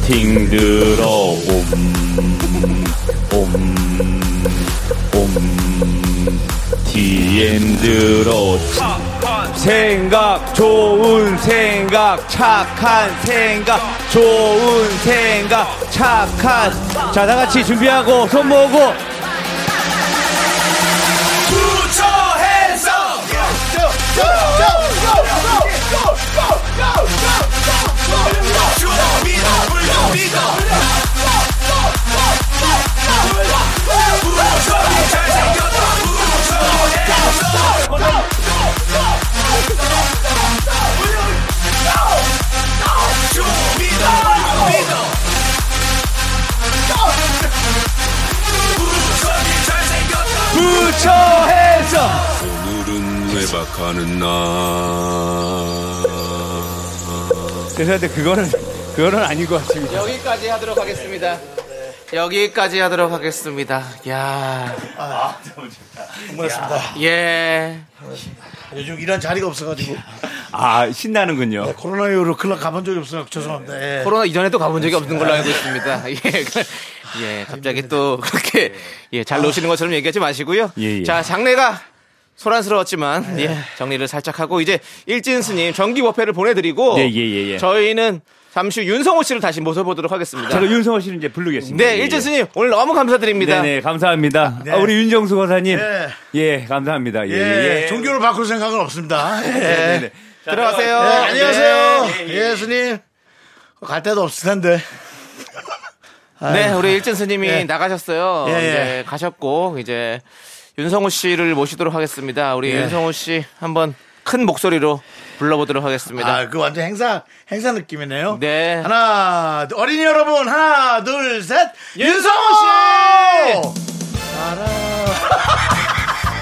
헌팅 들어. 옴, 옴, 옴, DM 들어. 생각 좋은 생각 착한 생각 좋은 생각 착한. 자 다같이 준비하고 손 모으고. 부처해서 오늘은 외박하는 날 죄송한데 그거는 그거는 아닌 것 같습니다 여기까지 하도록 하겠습니다. 여기까지 하도록 하겠습니다. 야, 고맙습니다. 예. 요즘 이런 자리가 없어가지고 아 신나는군요 코로나 이후로 클럽 가본 적이 없어서 죄송합니다. 예. 코로나 이전에도 가본 적이 없는 걸로 알고 있습니다. 예, 그- 예, 갑자기 또 그렇게 예, 잘 노시는 것처럼 얘기하지 마시고요. 예, 예. 자, 장례가 소란스러웠지만 예, 정리를 살짝 하고 이제 일진 스님 정기 법회를 보내드리고 예, 예, 예, 예. 저희는 잠시 후 윤성호 씨를 다시 모셔보도록 하겠습니다. 제가 윤성호 씨를 이제 부르겠습니다 네, 예, 일진 예. 스님 오늘 너무 감사드립니다. 네네 감사합니다 네. 아, 우리 윤정수 거사님 예. 예 감사합니다 예, 예, 예. 종교를 바꿀 생각은 없습니다. 예. 네네. 자, 들어가세요. 네, 안녕하세요. 네, 예, 예, 스님. 갈 데도 없을 텐데. 네, 우리 일진 스님이 예. 나가셨어요. 예, 예. 이제 가셨고 이제 윤성호 씨를 모시도록 하겠습니다. 우리 예. 윤성호 씨 한번 큰 목소리로 불러보도록 하겠습니다. 아, 그 완전 행사, 행사 느낌이네요. 네. 하나, 어린이 여러분, 하나, 둘, 셋. 윤성호 씨!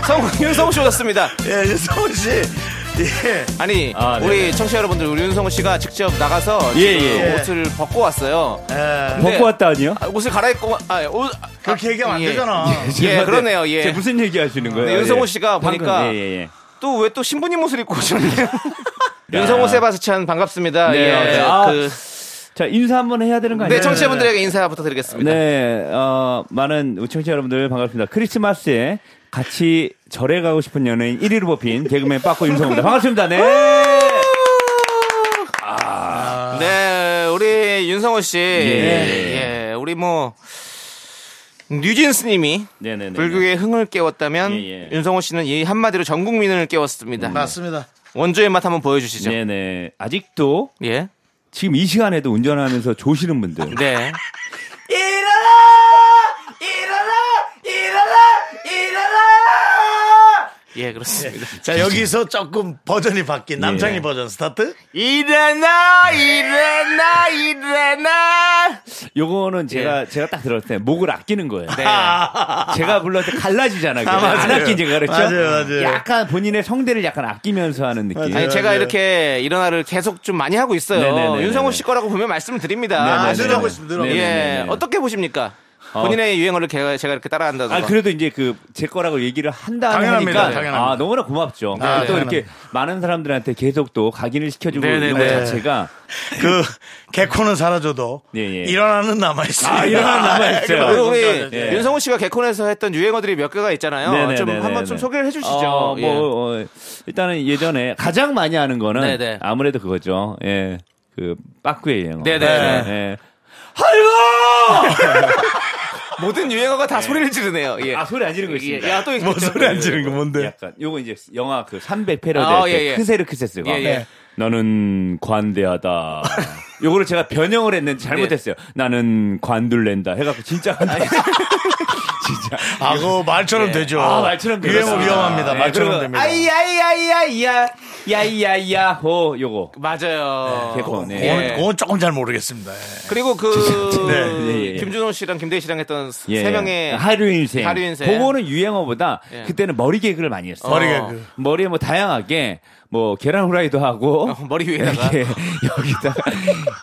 성, 윤성호 씨 오셨습니다. 예, 윤성호 씨. 예. 아니 아, 우리 네네. 청취자 여러분들 우리 윤성호 씨가 직접 나가서 예, 지금 예. 옷을 벗고 왔어요. 예. 근데- 벗고 왔다 아니요? 아, 옷을 갈아입고 아, 옷, 그렇게 얘기하면 안 예. 되잖아. 예, 그러네요. 예. 제 무슨 얘기 하시는 거예요? 네, 윤성호 예. 씨가 보니까 예, 예, 예. 또왜또 신부님 옷을 입고 오셨네요. 윤성호 세바스찬 반갑습니다. 네. 예, 네, 아, 그, 자, 인사 한번 해야 되는 거 아니에요? 네, 청취자분들에게 인사부터 드리겠습니다. 네, 어, 많은 청취자 여러분들 반갑습니다. 크리스마스에 같이 절에 가고 싶은 연예인 1위로 뽑힌 개그맨 빠꾸 윤성호입니다. 반갑습니다. 네. 네, 우리 윤성호 씨. 예. 예, 우리 뭐, 뉴진스님이 네네네. 불교의 흥을 깨웠다면 예, 예. 윤성호 씨는 이 한마디로 전 국민을 깨웠습니다. 맞습니다. 원조의 맛 한번 보여주시죠. 네네. 아직도 예. 지금 이 시간에도 운전하면서 조시는 분들. 네. 예, 그렇습니다. 자, 여기서 조금 버전이 바뀐 남창희 예. 버전 스타트. 일어나, 일어나, 일어나. 요거는 제가 제가 딱 들었을 때 목을 아끼는 거예요. 네. 제가 불렀을 때 갈라지잖아요. 아, 안 맞아요. 아끼지 그렇죠? 맞아요, 맞아요. 약간 본인의 성대를 약간 아끼면서 하는 느낌. 맞아요. 아니, 제가 맞아요. 이렇게 일어나를 계속 좀 많이 하고 있어요. 네네네네네. 윤성호 씨 거라고 보면 말씀을 드립니다. 네네네. 아, 늘어나고 있습니다, 예. 네네네네. 어떻게 보십니까? 어. 본인의 유행어를 제가, 제가 이렇게 따라한다든가. 아 그래도 이제 그 제 거라고 얘기를 한다 당연합니다, 하니까 당연합니다. 아 너무나 고맙죠. 아, 또 이렇게 당연합니다. 많은 사람들한테 계속 또 각인을 시켜주고 네네네. 이런 것 자체가 그 개코는 사라져도 예, 예. 일어나는 남아 있습니다. 아, 일어나는 남아 있어요. 그리고 우리 예. 윤성호 씨가 개콘에서 했던 유행어들이 몇 개가 있잖아요. 네네네네네. 좀 한번 좀 소개를 해주시죠. 어, 뭐 예. 어, 일단은 예전에 가장 많이 하는 거는 네네. 아무래도 그거죠. 예. 그 빠꾸의 유행어. 네네. 예. 아이고! 모든 유행어가 다 소리를 지르네요. 예. 아 소리 안 지르는 거 있습니다. 예. 야, 또뭐 있겠죠. 소리 안 지르는 거 뭔데? 약간 요거 이제 영화 그 300 패러디 아, 할때 예, 예. 크세르 크세스가 예, 예. 나는 관대하다. 요거를 제가 변형을 했는데 잘못했어요. 나는 관둘랜다 해갖고 진짜 관대. 진짜. 아, 그 말처럼 되죠. 아, 말처럼 유행어 되겠다. 위험합니다. 네, 말처럼 됩니다. 아이야이야이야 야이야이야 호 요거. 맞아요. 개콘, 네. 그건, 예. 그건 조금 잘 모르겠습니다. 예. 그리고 그 네. 예, 예. 김준호 씨랑 김대희 씨랑 했던 예. 세 명의 하루 인생. 하루 인생. 그거는 유행어보다 예. 그때는 머리 개그를 많이 했어요. 머리 어. 개그. 머리에 뭐 다양하게 뭐 계란 후라이도 하고 어, 머리 위에다가 예, 여기다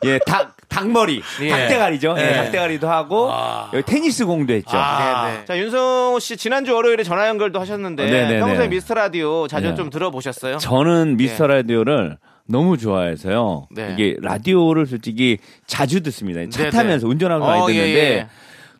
예닭 닭머리 예. 닭대가리죠 예, 예. 닭대가리도 하고 여기 테니스 공도 했죠 아. 네, 네. 자 윤성호 씨 지난주 월요일에 전화 연결도 하셨는데 어, 네네네. 평소에 미스터 라디오 자주 네. 좀 들어보셨어요? 저는 미스터 라디오를 너무 좋아해서요 네. 이게 라디오를 솔직히 자주 듣습니다 차 네네. 타면서 운전하면서 많이 어, 예, 듣는데 예.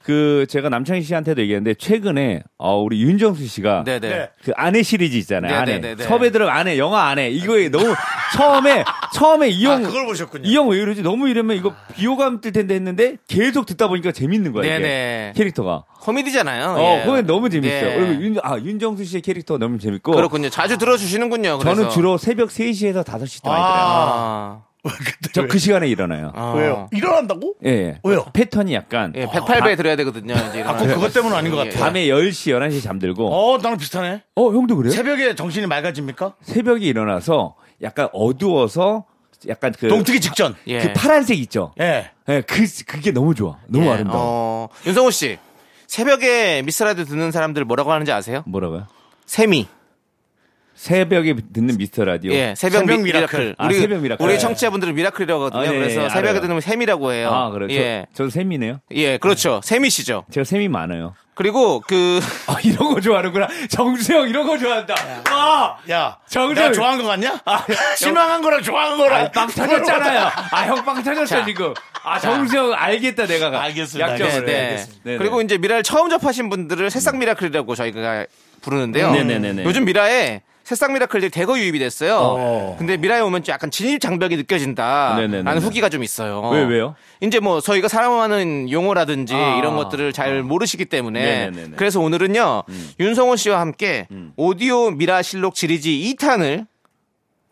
그 제가 남창희 씨한테도 얘기했는데 최근에 어, 우리 윤정수 씨가 네네. 네. 그 아내 시리즈 있잖아요. 네, 아내. 네, 네, 네. 섭외들은 아내, 영화 아내. 이거에 너무 처음에 처음에 이 아, 형 그걸 보셨군요. 이형 왜 이러지? 너무 이러면 이거 비호감 뜰 텐데 했는데 계속 듣다 보니까 재밌는. 이게. 네네. 캐릭터가. 코미디잖아요. 어, 예. 그게 너무 재밌어요. 네. 그리고 윤, 아, 윤정수 씨의 캐릭터 너무 재밌고. 그렇군요. 자주 들어주시는군요. 그래서. 저는 주로 새벽 3시에서 5시 때 많이 들어요. 아. 저 그 시간에 일어나요. 아. 왜요? 일어난다고? 예, 예. 왜요? 패턴이 약간 예, 108배 들어야 되거든요. 이제 아, 그, 그것 때문은 아닌 것 예, 같아요. 밤에 10시, 11시 잠들고. 어, 나랑 비슷하네. 어, 형도 그래요? 새벽에 정신이 맑아집니까? 새벽에 일어나서 약간 어두워서 약간 그 동트기 직전. 예. 그 파란색 있죠. 예. 예, 그 그게 너무 좋아. 너무 예. 아름다워. 어, 윤성호 씨. 새벽에 미스라디오 듣는 사람들 뭐라고 하는지 아세요? 뭐라고요? 새미. 새벽에 듣는 미스터 라디오. 예, 새벽, 새벽 미, miracle. Miracle. 아, 우리, 새벽 miracle. 우리 예. 청취자분들은 miracle이라고 하거든요. 아, 예, 그래서 예, 새벽에 알아요. 듣는 새미라고 해요. 아, 그래요. 예. 저, 저 새미네요. 예, 그렇죠. 새미시죠. 제가 샘이 많아요. 그리고 그 아, 이런 거 좋아하는구나. 정수 형 이런 거 좋아한다. 와! 야, 정답. 내가 좋아한 거 같냐? 실망한 거랑 좋아한 거랑. 아, 빵 터졌잖아요. 아, 형 빵 터졌어, 자. 지금. 아, 정수 형 알겠다, 내가. 알겠습니다. 약점을. 네, 해. 네. 알겠습니다. 네네. 그리고 이제 미라를 처음 접하신 분들을 새싹 miracle이라고 저희가 부르는데요. 네네네네. 요즘 미라에 새싹 miracle들이 대거 유입이 됐어요. 어. 근데 미라에 오면 좀 약간 진입 장벽이 느껴진다. 네네네네. 라는 후기가 좀 있어요. 왜, 왜요? 이제 뭐 저희가 사랑하는 용어라든지 아. 이런 것들을 잘 모르시기 때문에 네네네네. 음. 그래서 오늘은요 윤성호 씨와 함께 오디오 미라 실록 지리지 2탄을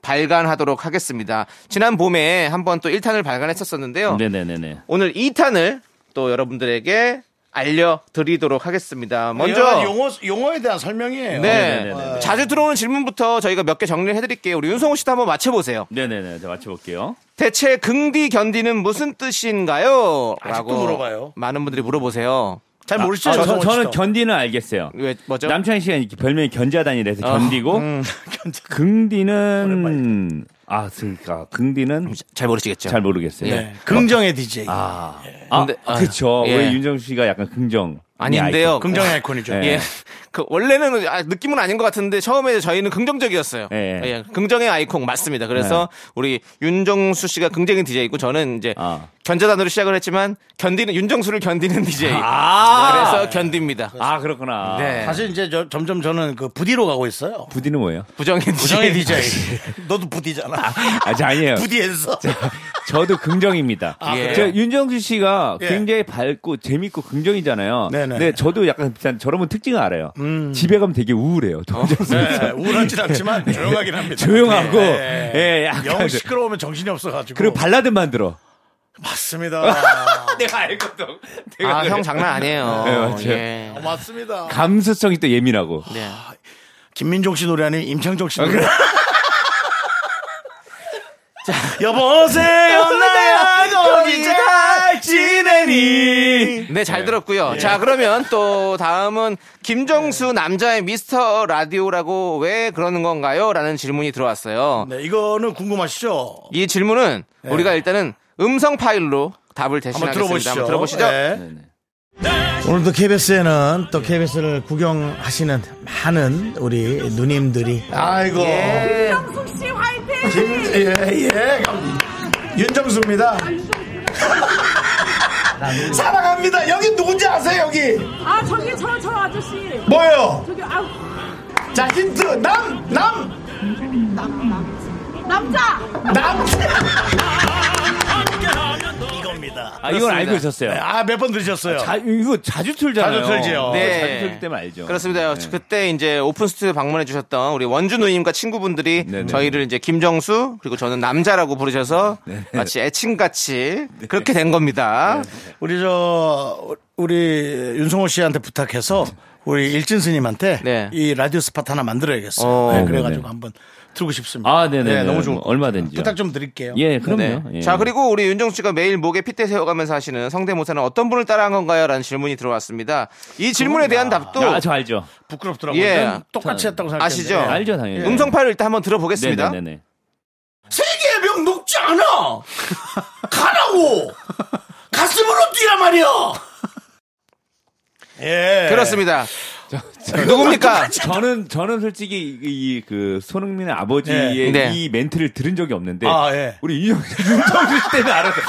발간하도록 하겠습니다. 지난 봄에 한번 또 1탄을 발간했었었는데요. 네네네네. 오늘 2탄을 또 여러분들에게 알려드리도록 하겠습니다. 먼저 먼저 용어, 용어에 대한 설명이에요. 네. 네네네네. 자주 들어오는 질문부터 저희가 몇 개 정리를 해드릴게요. 우리 윤성호 씨도 한번 맞춰보세요. 네네네. 자, 맞춰볼게요. 대체 긍디 견디는 무슨 뜻인가요? 아직도 물어봐요. 많은 분들이 물어보세요. 잘 모르시죠? 아, 저, 정원 저는 씨도? 견디는 알겠어요. 왜 뭐죠? 남창희 씨가 이렇게 별명이 견자단이라서 견디고 음, 긍디는 아 그러니까 긍디는 잘 모르시겠죠. 잘 모르겠어요. 네. 긍정의 DJ. 아, 아 근데- 아, 그렇죠. 예. 우리 윤정수 씨가 약간 긍정 아닌데요. 긍정의 아이콘이죠. 예. 예. 그 원래는 아, 느낌은 아닌 것 같은데 처음에 저희는 긍정적이었어요. 예. 예, 긍정의 아이콘 맞습니다. 그래서 우리 윤정수 씨가 긍정의 DJ이고 저는 이제 아. 견자단으로 시작을 했지만 견디는 윤정수를 견디는 DJ. 아. 그래서 견딥니다. 아 그렇구나. 네. 사실 이제 저, 점점 저는 그 부디로 가고 있어요. 부디는 뭐예요? 부정의 부정의 DJ. 너도 부디잖아. 아, 저 아니에요. 부디에서. 저도 긍정입니다. 아, 예. 저 윤정수 씨가 예. 굉장히 밝고 재밌고 긍정이잖아요. 네네. 근데 저도 약간 비슷한 저런 분 특징을 알아요. 집에 가면 되게 우울해요. 네, 우울하진 않지만 조용하긴 합니다. 조용하고 네. 예, 약간 영 시끄러우면 정신이 없어가지고. 그리고 발라드만 들어. 맞습니다. 내가 알거든. 내가 아, 그래. 형 장난 아니에요. 네, 맞죠. 예. 어, 맞습니다. 감수성이 또 예민하고. 네. 김민종 씨 노래 아니면 임창정 씨 노래. 자, 여보세요, 나야, 거기 잘 지내니. 네, 잘 들었고요. 자, 그러면 또 다음은 김정수 남자의 미스터 라디오라고 왜 그러는 건가요? 라는 질문이 들어왔어요. 네, 이거는 궁금하시죠? 이 질문은 우리가 일단은 음성 파일로 답을 네. 한번 대신하겠습니다. 들어보시죠. 한번 들어보시죠. 네. 오늘도 KBS에는 또 KBS를 구경하시는 많은 우리 누님들이 아이고! 김, 예, 예. 윤정수입니다. 사랑합니다. 여기 누군지 아세요, 여기? 아 저기 저 저 아저씨 뭐예요? 저기 아 자, 힌트. 남, 남, 남자 남. 이 겁니다. 아, 이건 알고 있었어요. 아, 몇 번 들으셨어요? 자, 이거 자주 틀잖아요. 자주 틀지요. 네. 자주 틀기 때문에 알죠. 그렇습니다. 그때 이제 오픈 스튜디오 방문해 주셨던 우리 원주 누님과 친구분들이 네네. 저희를 이제 김정수 그리고 저는 남자라고 부르셔서 네. 마치 애칭같이 그렇게 된 겁니다. 우리 저 우리 윤성호 씨한테 부탁해서 우리 일진 스님한테 네. 이 라디오 스팟 하나 만들어야겠어요. 어, 네, 그래가지고 네네. 한번 틀고 싶습니다. 아, 네네. 네, 너무 좋은 얼마든지. 부탁 좀 드릴게요. 예, 그럼요. 네. 예. 자, 그리고 우리 윤정수 씨가 매일 목에 핏대 세워가면서 하시는 성대모사는 어떤 분을 따라한 건가요? 라는 질문이 들어왔습니다. 이 질문에 대한 답도 아, 저 알죠. 부끄럽더라고요. 예. 난 똑같이 했다고 생각했는데. 아시죠? 알죠, 당연히. 음성 파일을 일단 한번 들어보겠습니다. 네네네. 세계의 병 녹지 않아. 가라고. 가슴으로 뛰라 말이야. 예. 그렇습니다. 누굽니까? 저는 저는 솔직히 이 그 손흥민의 아버지의 네. 네. 이 멘트를 들은 적이 없는데 아, 예. 우리 윤정수 윤정수 씨 때문에 알았어.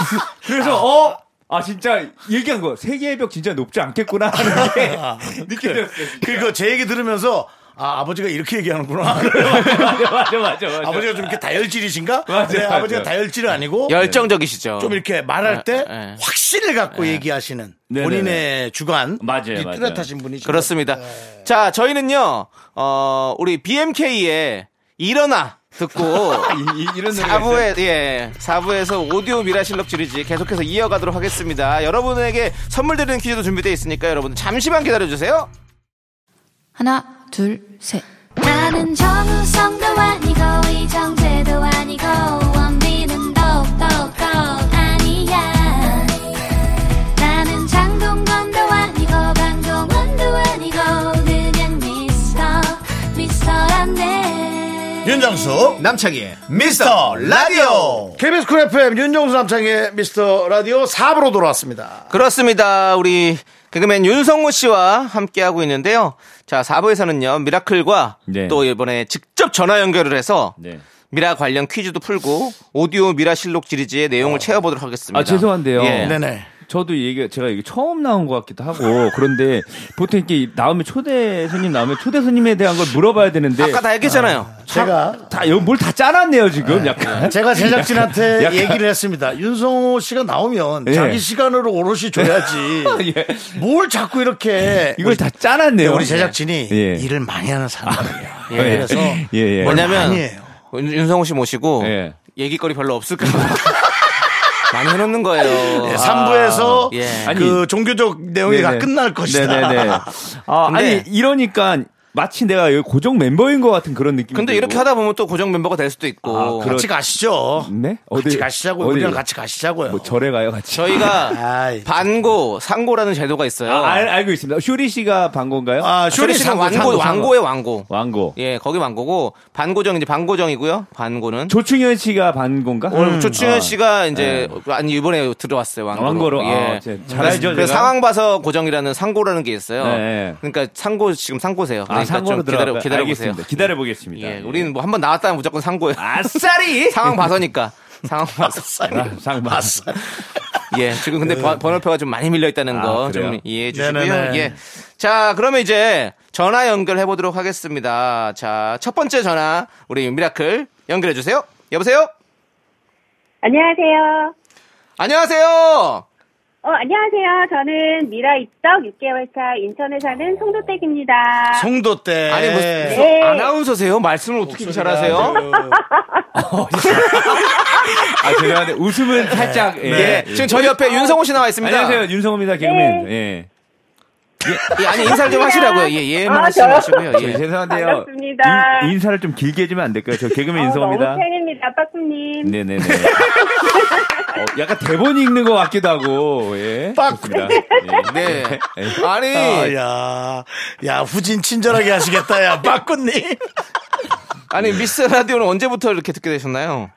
그래서 어. 아 진짜 얘기한 거 세계의 벽 진짜 높지 않겠구나 하는 게 느껴졌어요. 그리고 제 얘기 들으면서 아, 아버지가 이렇게 얘기하는구나. 맞아 맞아 맞아 맞아. 아버지가 좀 이렇게 다혈질이신가? 맞아요, 네, 아버지가 맞아요. 다혈질은 아니고 열정적이시죠. 좀 이렇게 말할 때 네. 확신을 갖고 얘기하시는 네네네. 본인의 주관 맞아요, 이 맞아요. 뚜렷하신 분이시죠. 그렇습니다. 자, 저희는요, 어, 우리 BMK의 일어나 듣고 이, 이, 런 노래가 있어요? 4부에, 예, 4부에서 오디오 미라실록 시리즈 계속해서 이어가도록 하겠습니다. 여러분에게 선물 드리는 퀴즈도 준비되어 있으니까 여러분 잠시만 기다려 주세요. 하나, 둘, 셋. 나는 정우성도 아니고 이정재도 아니고 원빈은 더욱더 아니야 나는 장동건도 아니고 강동원도 아니고 그냥 미스터 미스터란데 윤정수 남창희의 미스터 라디오 KBS Cool FM 윤정수 남창희의 미스터 라디오 4부로 돌아왔습니다. 그렇습니다. 우리 개그맨 윤성호 씨와 함께하고 있는데요. 자, 4부에서는요, miracle과 네. 또 이번에 직접 전화 연결을 해서 네. 미라 관련 퀴즈도 풀고 오디오 미라 실록 시리즈의 내용을 채워보도록 하겠습니다. 아 죄송한데요. 예. 네네. 저도 이게 제가 이게 처음 나온 것 같기도 하고 그런데 보통 이렇게 나오면 초대 손님 나오면 초대 손님에 대한 걸 물어봐야 되는데 아까 다 얘기했잖아요. 제가 다뭘다 짜놨네요 지금 약간 제가 제작진한테 약간- 얘기를 했습니다. 윤성호 씨가 나오면 예. 자기 시간으로 오롯이 줘야지. 예. 뭘 자꾸 이렇게 이걸 다 짜놨네요. 우리 제작진이 예. 일을 많이 하는 사람이에요. 예. 그래서 예, 예. 뭘 왜냐면 많이 해요. 윤- 윤성호 씨 모시고 예. 얘기거리 별로 없을까 봐 많이 해놓는 거예요. 예, 3부에서 예. 그 종교적 내용이 다. 끝날 것이다. 네네네. 아, 아니 이러니까 마치 내가 여기 고정 멤버인 것 같은 그런 느낌. 근데 이렇게 하다 보면 또 고정 멤버가 될 수도 있고. 아, 그렇- 같이 가시죠. 네? 같이 가시자고요. 어디- 우리랑 같이 가시자고요. 뭐 절에 가요, 같이. 저희가. 반고, 상고라는 제도가 있어요. 아, 알, 알고 있습니다. 슈리 씨가 방건가요? 아, 쇼리 씨는 상고, 상고. 왕고의 왕고. 왕고. 예, 거기 왕고고 반고정 이제 반고정이고요. 반고는 조충현 씨가 반건가? 오늘 조충현 아, 씨가 이제 아니 이번에 들어왔어요 왕고로. 왕고로? 예. 아, 제- 잘 알죠, 그래서. 상황 봐서 고정이라는 상고라는 게 있어요. 네. 그러니까 상고 지금 상고세요. 아, 그러니까 상고로 좀 기다려 들어가 기다려 보세요. 기다려 보겠습니다. 예, 우리는 뭐 한 번 나왔다면 무조건 상고예요. 아싸리! 상황 봐서니까. 상황 봐서. 상 아싸. 예, 지금 근데 번- 번호표가 좀 많이 밀려 있다는 아, 거 그래요? 좀 이해해 주시고요. 네네네. 예. 자, 그러면 이제 전화 연결해 보도록 하겠습니다. 자, 첫 번째 전화 우리 miracle 연결해 주세요. 여보세요? 안녕하세요. 안녕하세요. 어, 안녕하세요. 저는 미라 입덕 6개월 차 인천에 사는 송도댁입니다. 송도 때. 아니 무슨 네. 아나운서세요? 말씀을 어떻게 잘하세요? 아, 죄송한데 웃음은 살짝. 예. 예. 지금 저희 옆에 윤성호 씨 나와 있습니다. 안녕하세요. 윤성호입니다. 개그맨. 예. 예, 아니 인사를 좀 하시라고요. 예, 예, 아, 말씀 저요? 하시고요. 예, 예. 죄송한데요. 반갑습니다. 인, 인사를 좀 길게 해주면 안 될까요? 저 개그맨 어, 윤성호입니다. 너무 팬입니다, 빠꾸님. 네네네. 어, 약간 대본 읽는 것 같기도 하고, 예. 좋습니다. 예. 네. 예. 아니 아, 야, 야, 후진 친절하게 하시겠다, 야, 빠꾸님. 아니 미스 라디오는 언제부터 이렇게 듣게 되셨나요?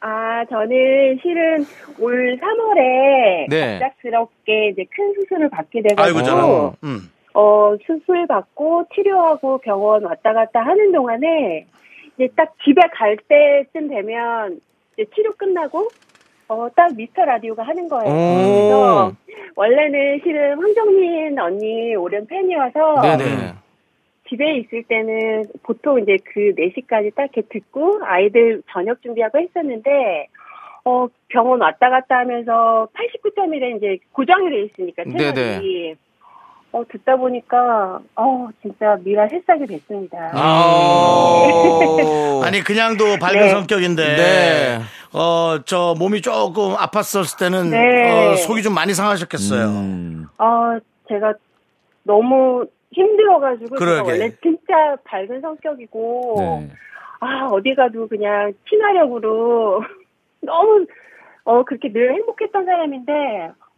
아, 저는 실은 올 3월에 네. 갑작스럽게 이제 큰 수술을 받게 돼가지고 아이고, 저는. 음. 어, 수술 받고 치료하고 병원 왔다 갔다 하는 동안에 이제 딱 집에 갈 때쯤 되면 이제 치료 끝나고 어, 딱 미스터 라디오가 하는 거예요. 그래서 원래는 실은 황정민 언니 오랜 팬이어서 네네. 집에 있을 때는 보통 이제 그 4시까지 딱 이렇게 듣고 아이들 저녁 준비하고 했었는데 어, 병원 왔다 갔다 하면서 89.1에 이제 고정이 돼 있으니까 채널이. 어, 듣다 보니까 어, 진짜 미라 새싹이 됐습니다. 아. 아니, 그냥도 밝은 네. 성격인데. 네. 어, 저 몸이 조금 아팠었을 때는 네. 어, 속이 좀 많이 상하셨겠어요. 음. 어, 제가 너무 힘들어가지고 제가 그러게. 원래 진짜 밝은 성격이고 네. 아 어디 가도 그냥 친화력으로 너무 어 그렇게 늘 행복했던 사람인데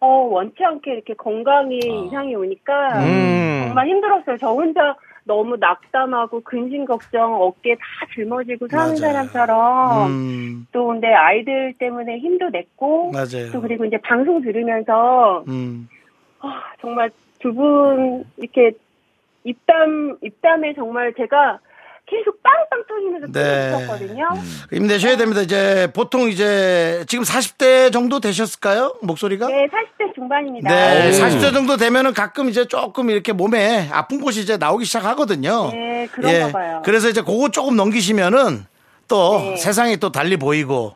어 원치 않게 이렇게 건강이 이상이 오니까 음. 정말 힘들었어요. 저 혼자 너무 낙담하고 근심 걱정 어깨 다 짊어지고 사는 맞아요. 사람처럼 음, 또 근데 아이들 때문에 힘도 냈고 맞아요. 또 그리고 이제 방송 들으면서 음. 아, 정말 두 분 이렇게 입담 입담에 정말 제가 계속 빵빵 터지면서 네. 들었거든요. 힘내셔야 됩니다. 이제 보통 이제 지금 40대 정도 되셨을까요? 목소리가? 네, 40대 중반입니다. 네, 오. 40대 정도 되면은 가끔 이제 조금 이렇게 몸에 아픈 곳이 이제 나오기 시작하거든요. 네, 그런가 예. 봐요. 그래서 이제 그거 조금 넘기시면은 또 네. 세상이 또 달리 보이고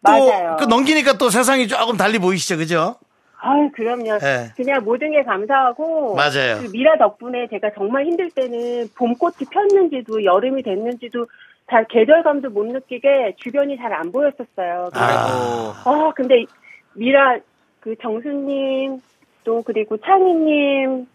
맞아요. 또그 넘기니까 또 세상이 조금 달리 보이시죠, 그죠? 아유, 그럼요. 네. 그냥 모든 게 감사하고. 맞아요. 그 미라 덕분에 제가 정말 힘들 때는 봄꽃이 폈는지도 여름이 됐는지도 잘 계절감도 못 느끼게 주변이 잘 안 보였었어요. 아, 아, 근데 미라 그 정수님 또 그리고 창희님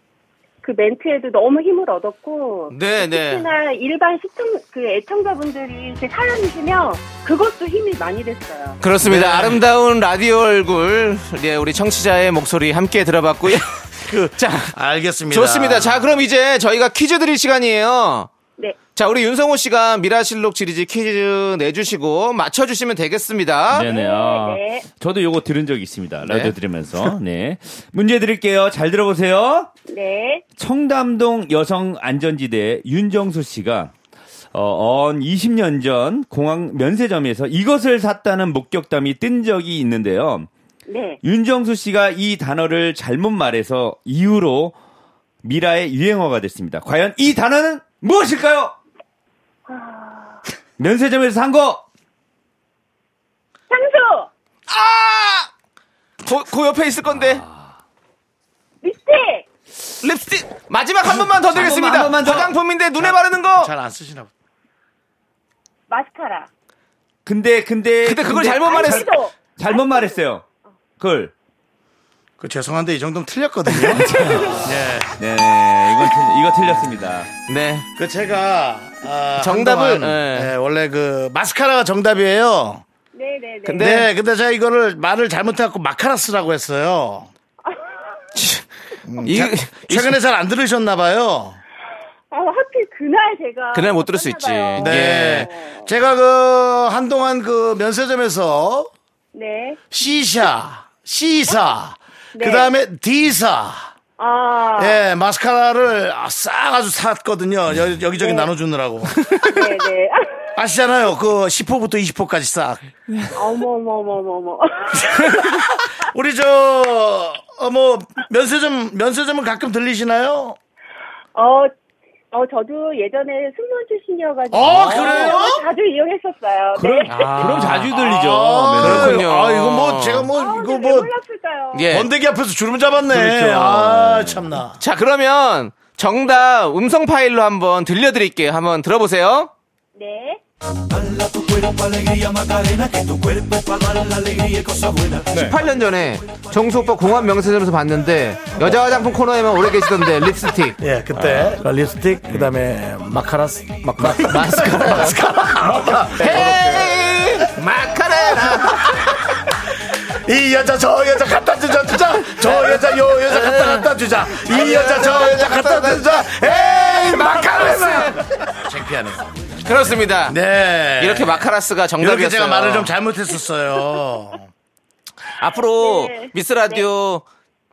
그 멘트에도 너무 힘을 얻었고 네네. 특히나 일반 시청 그 애청자분들이 이렇게 사연이시면 그것도 힘이 많이 됐어요. 그렇습니다. 네. 아름다운 라디오 얼굴, 예, 우리 청취자의 목소리 함께 들어봤고요. 자, 알겠습니다. 좋습니다. 자, 그럼 이제 저희가 퀴즈 드릴 시간이에요. 네. 자, 우리 윤성호 씨가 미라실록 지리지 퀴즈 내주시고 맞춰주시면 되겠습니다. 네네. 아, 네. 저도 요거 들은 적이 있습니다. 라디오 네. 들으면서. 네. 문제 드릴게요. 잘 들어보세요. 네. 청담동 여성 안전지대 윤정수 씨가 어, 언 20년 전 공항 면세점에서 이것을 샀다는 목격담이 뜬 적이 있는데요. 네. 윤정수 씨가 이 단어를 잘못 말해서 이후로 미라의 유행어가 됐습니다. 과연 이 단어는 무엇일까요? 면세점에서 산 거! 상수! 그, 그 옆에 있을 건데. 립스틱! 립스틱! 마지막 한 번만 더 드리겠습니다. 한 번만 더. 화장품인데 눈에 바르는 거! 잘 안 쓰시나 보다. 마스카라. 근데, 근데. 근데 그걸 잘못 잘- 말했어. 아이도 잘못 말했어요. 그걸. 그 죄송한데 이 정도면 틀렸거든요. 예. 네, 이건 틀, 이거 틀렸습니다. 네. 그 제가 아, 정답을, 한동안, 예. 예, 원래 그 마스카라가 정답이에요. 네네네. 근데- 네, 근데 제가 이거를 말을 잘못해갖고 마카라스라고 했어요. 이, 자- 최근에 잘 안 들으셨나봐요. 아, 하필 그날 제가. 그날 못 들을 수 있지. 봐요. 네. 어. 제가 그 한동안 그 면세점에서 네. C사, C사, 네. 그 다음에 D사, 아. 예, 마스카라를 싹 아주 샀거든요. 여, 여기저기 네. 나눠주느라고. 네네. 아시잖아요. 그 10호부터 20호까지 싹. 어머머머머머. 우리 저, 어, 뭐, 면세점, 면세점은 가끔 들리시나요? 어, 어, 저도 예전에 승무원 출신이어가지고. 어, 그래요? 자주 이용했었어요. 그럼, 네. 그럼 자주 들리죠. 아. 그렇군요. 아, 이거 뭐, 제가 뭐, 아, 이거 왜 뭐, 몰랐을까요? 예. 번데기 앞에서 주름 잡았네. 그렇죠. 아, 참나. 자, 그러면 정답 음성 파일로 한번 들려드릴게요. 한번 들어보세요. 네. 18년 전에 정수 오빠 공항 명세점에서 봤는데 여자 화장품 코너에만 오래 계시던데 립스틱. 예, 그때 립스틱, 그 다음에 마카라스, 마카, 마스카라. 마스카라. 헤이! 마카레나. 이 여자 저 여자 갖다 주자 주자. 저 여자 요 여자 갖다 갖다 주자. 이 여자 저 여자 갖다 주자. 에이 마카레나 창피하네 그렇습니다. 네 이렇게 마카라스가 이렇게 정답이었어요. 제가 말을 좀 잘못했었어요 앞으로 네. 미스 라디오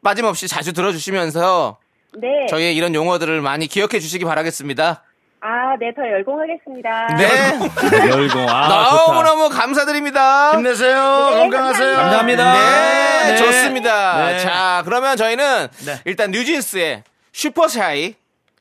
빠짐없이 자주 들어주시면서 네. 저희의 이런 용어들을 많이 기억해 주시기 바라겠습니다. 아, 네, 더 열공하겠습니다. 네. 열공. 아. 너무너무 감사드립니다. 힘내세요 네, 건강하세요 감사합니다. 네, 네. 좋습니다. 네. 자, 그러면 저희는 네. 일단 뉴진스의 슈퍼샤이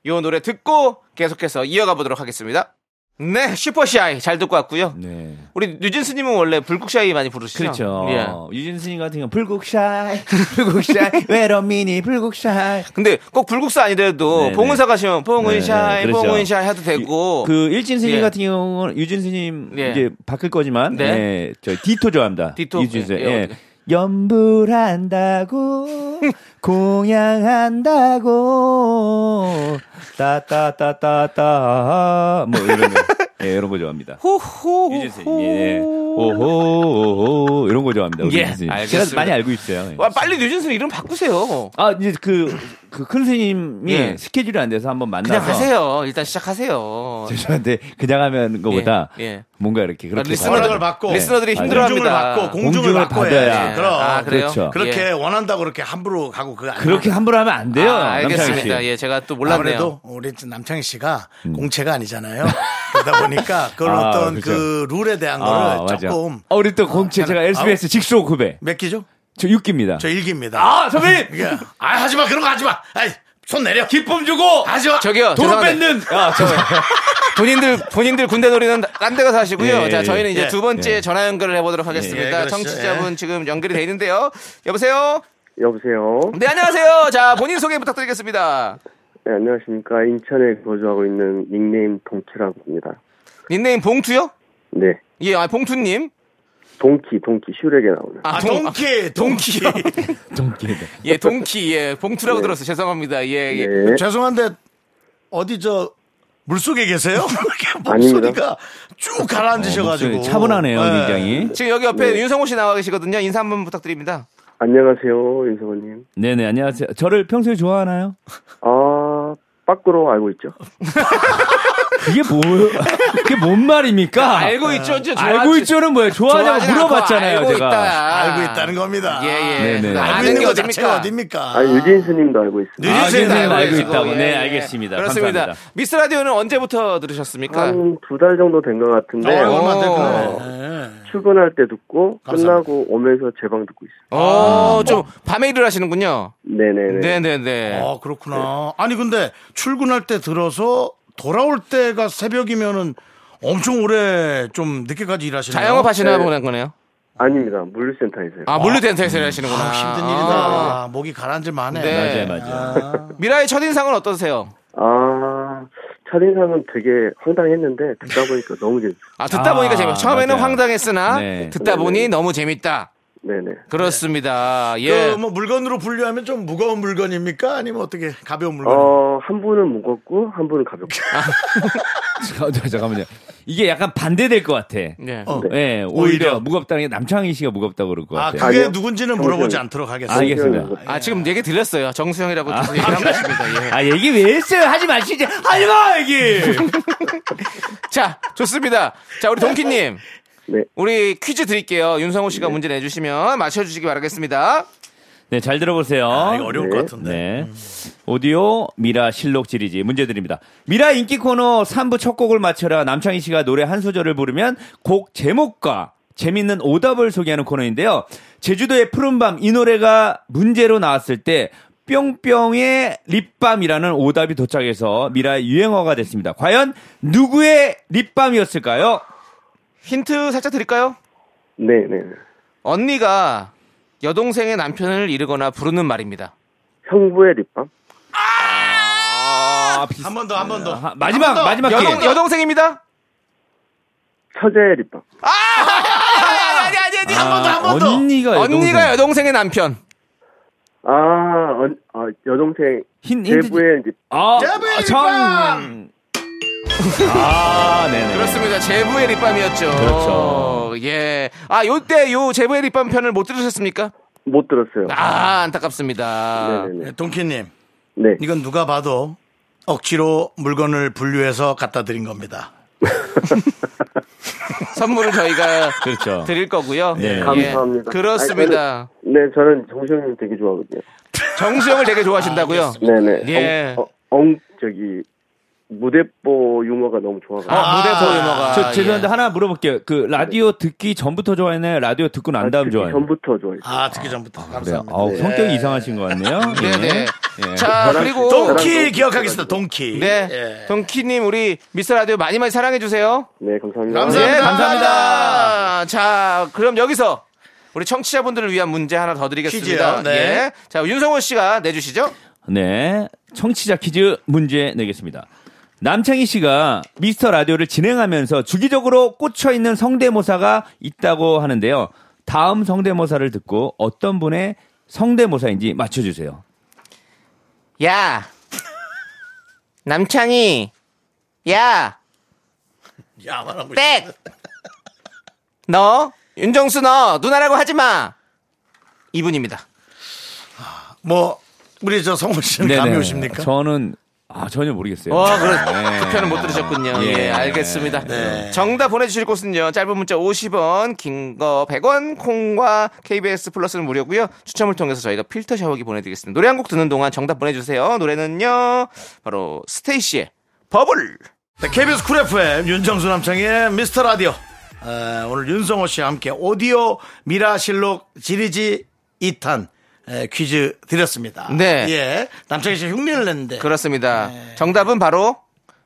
요 노래 듣고 계속해서 이어가 보도록 하겠습니다. 네, 슈퍼샤이 잘 듣고 왔고요. 네. 우리 뉴진스님은 원래 불국샤이 많이 부르시죠? 그렇죠. 예. 유진스님 같은 경우는 불국샤이, 불국샤이, 외로미니 불국샤이. 근데 꼭 불국사 아니더라도 네네. 봉은사 가시면 봉은샤이, 네, 네, 그렇죠. 봉은샤이 해도 되고. 그 일진스님 예. 같은 경우는 유진스님 예. 이제 바뀔 거지만 네. 예, 저 Ditto 좋아합니다. Ditto. 뉴진스. 예, 예. 어떻게. 염불한다고 공양한다고 따따따따따 뭐 이런 거. 예, 이런 거 좋아합니다. 호호. 예. 오호 이런 거 좋아합니다. 우리 예. 알겠습니다. 제가 많이 알고 있어요. 예. 와, 빨리 뉴진스 이름 바꾸세요. 아, 이제 그, 그 큰 스님이 예. 스케줄이 안 돼서 한번 만나서. 그냥 하세요. 일단 시작하세요. 죄송한데, 그냥 하면 것보다 예, 예. 뭔가 이렇게 그렇게. 리스너들- 허락을 받고 리스너들이 네. 힘들어합니다. 공중을 받고 공중을, 받고 받아야. 해야지. 그럼 아? 그렇죠. 그렇게 예. 원한다고 그렇게 함부로 가고 그거 안 그렇게 함부로 하면 안 돼요. 아, 알겠습니다. 씨. 예, 제가 또 몰랐네요. 아무래도 우리 남창희 씨가 공채가 아니잖아요. 그러다 보니까 그런 아, 어떤 그죠. 그 룰에 대한 아, 거를 맞아. 조금 어, 우리 또 공채 제가 SBS 직속 후배. 몇 기죠? 저 6기입니다. 저 일기입니다. 아, 선배님! 예. 아, 하지 마. 그런 거 하지 마. 아이, 손 내려. 기쁨 주고! 하지 마. 저기요, 도로 죄송한데 뺏는! 아, 저, 본인들 본인들 군대 놀이는 딴 데 가서 하시고요. 예, 자, 예, 저희는 이제 예. 두 번째 예. 전화 연결을 해 보도록 하겠습니다. 예, 그렇죠. 청취자분 지금 연결이 돼 있는데요. 여보세요. 여보세요. 네, 안녕하세요. 자, 본인 소개 부탁드리겠습니다. 네, 안녕하십니까. 인천에 거주하고 있는 닉네임 동키라고 합니다. 닉네임 봉투요? 네. 예, 아, 봉투님. 동키, 동키, 슈렉에 나오는. 아, 동- 동키, 동키. 동기다. 예, 동키, 예, 봉투라고 들었어요. 죄송합니다. 예, 예. 네. 죄송한데, 어디 저, 물속에 계세요? 목소리가 쭉 가라앉으셔가지고. 목소리 차분하네요, 네. 굉장히. 지금 여기 옆에 네. 윤성호 씨 나와 계시거든요. 인사 한번 부탁드립니다. 안녕하세요, 윤성호님. 네네, 안녕하세요. 저를 평소에 좋아하나요? 아, 빠꾸로 알고 있죠? 그게 뭐, 그게 뭔 말입니까? 알고 있죠, 저 알고 있죠는 뭐예요? 좋아하냐고 물어봤잖아요, 않고 제가. 알고 있다. 알고 있다는 겁니다. 예, 예. 네네. 그거 알고 아는 있는 게거 자체가 어딥니까? 어딥니까? 아, 유진 스님도 알고 있습니다. 아, 유진 스님 유진스님 알고 있다고. 예, 네, 예. 알겠습니다. 그렇습니다. 감사합니다. 미스 라디오는 언제부터 들으셨습니까? 한 두 달 정도 된 것 같은데, 어, 얼마. 됐구나. 출근할 때 듣고, 감사합니다. 끝나고 오면서 제 방 듣고 있어요. 어, 좀 밤에 일을 하시는군요. 네네네. 네네네. 아, 그렇구나. 아니, 근데 출근할 때 들어서 돌아올 때가 새벽이면은 엄청 오래 좀 늦게까지 일하시네요. 자영업 하시나 네. 보는 거네요. 아닙니다. 물류센터에서요. 아, 물류센터에서 일하시는구나. 아, 힘든 일이다. 아, 목이 가라앉을 만해. 네. 맞아요, 맞아요. 미라의 첫인상은 어떠세요? 아, 첫인상은 되게 황당했는데, 듣다 보니까 너무 재밌어요. 아, 듣다 아, 보니까 재밌어. 처음에는 맞아요. 황당했으나 네. 듣다 네네. 보니 너무 재밌다. 네네. 그렇습니다. 예. 그 뭐 물건으로 분류하면 좀 무거운 물건입니까? 아니면 어떻게 가벼운 물건? 어, 한 분은 무겁고, 한 분은 가볍고. 자, 자, 잠깐만요. 이게 약간 반대될 것 같아. 네. 어. 예, 오히려 무겁다는 게 남창희 씨가 무겁다고 그럴 것 아, 같아요. 그게 아니요. 누군지는 물어보지 정수영. 않도록 하겠습니다. 알겠습니다. 아, 지금 얘기 들렸어요. 정수영이라고 얘기한 것입니다. 예. 아, 얘기 왜 했어요? 하지 마시지. 하지 마, 얘기! 자, 좋습니다. 자, 우리 동키님. 네. 우리 퀴즈 드릴게요. 윤성호 씨가 문제 내주시면 맞춰주시기 바라겠습니다. 네, 잘 들어보세요. 아, 이거 어려울 네. 것 같은데. 네. 오디오 미라 실록 지리지 문제 드립니다. 미라 인기 코너 3부 첫 곡을 맞춰라 남창희 씨가 노래 한 소절을 부르면 곡 제목과 재밌는 오답을 소개하는 코너인데요. 제주도의 푸른밤 이 노래가 문제로 나왔을 때 뿅뿅의 립밤이라는 오답이 도착해서 미라의 유행어가 됐습니다. 과연 누구의 립밤이었을까요? 힌트 살짝 드릴까요? 네 네. 언니가 여동생의 남편을 이르거나 부르는 말입니다. 형부의 립밤? 아, 비슷- 한번 더, 한 번 더. 아, 마지막 한번 더. 마지막 기회. 여동, 여동생입니다? 처제의 립밤. 아니, 아니, 아니. 한번 더, 한 번 더. 언니가 여동생. 언니가 여동생의 남편. 아, 어, 아, 여동생, 힌, 힌트 제부의 립 아, 제부의 아, 정. 아, 네네. 그렇습니다. 제부의 립밤이었죠. 그렇죠. 예. 아, 요때 요 제부의 립밤 편을 못 들으셨습니까? 못 들었어요. 아, 안타깝습니다. 네네네. 네, 동키님, 네. 이건 누가 봐도 억지로 물건을 분류해서 갖다 드린 겁니다. 선물을 저희가 그렇죠. 드릴 거고요. 네. 예. 감사합니다. 그렇습니다. 아니, 저는- 네, 저는 정수영님 되게 좋아하거든요. 정수영을 되게 좋아하신다고요? 네네. 예. 엉, 어, 엉, 저기, 무대뽀 유머가 너무 좋아가지고. 아, 무대포 유머가. 저 죄송한데 예. 하나 물어볼게요. 그 라디오 듣기 전부터 좋아했나요? 라디오 듣고 난 다음 듣기 좋아해요? 전부터 좋아했어요. 아, 듣기 전부터. 그래요. 감사합니다. 아우, 네. 성격이 이상하신 것 같네요. 네네. 예. 자, 그리고. 동키 기억하겠습니다, 동키. 네. 예. 동키 님, 우리 미스터 라디오 많이 많이 사랑해 주세요. 네, 감사합니다. 감사합니다. 네, 감사합니다. 자, 그럼 여기서 우리 청취자분들을 위한 문제 하나 더 드리겠습니다. 퀴즈요. 네. 예. 자, 윤성호 씨가 내 주시죠. 네. 청취자 퀴즈 문제 내겠습니다. 남창희 씨가 미스터 라디오를 진행하면서 주기적으로 꽂혀 있는 성대모사가 있다고 하는데요. 다음 성대모사를 듣고 어떤 분의 성대모사인지 맞춰주세요. 야, 남창희, 야, 야만 하고 땡! 너, 윤정수 너, 누나라고 하지 마! 이분입니다. 뭐, 우리 저 성훈 씨는 감이 오십니까? 저는 아, 전혀 모르겠어요. 어, 그래. 네. 그 편은 못 들으셨군요. 예, 예. 알겠습니다. 네. 정답 보내주실 곳은요. 짧은 문자 50원, 긴 거 100원, 콩과 KBS 플러스는 무료고요. 추첨을 통해서 저희가 필터 샤워기 보내드리겠습니다. 노래 한 곡 듣는 동안 정답 보내주세요. 노래는요. 바로 STAYC의 Bubble. 네, KBS Cool FM 윤정수 남창의 미스터 라디오. 에, 오늘 윤성호 씨와 함께 오디오 미라실록 지리지 2탄 에, 퀴즈 드렸습니다. 네. 예. 남창희 씨 흉내를 냈는데. 그렇습니다. 정답은 바로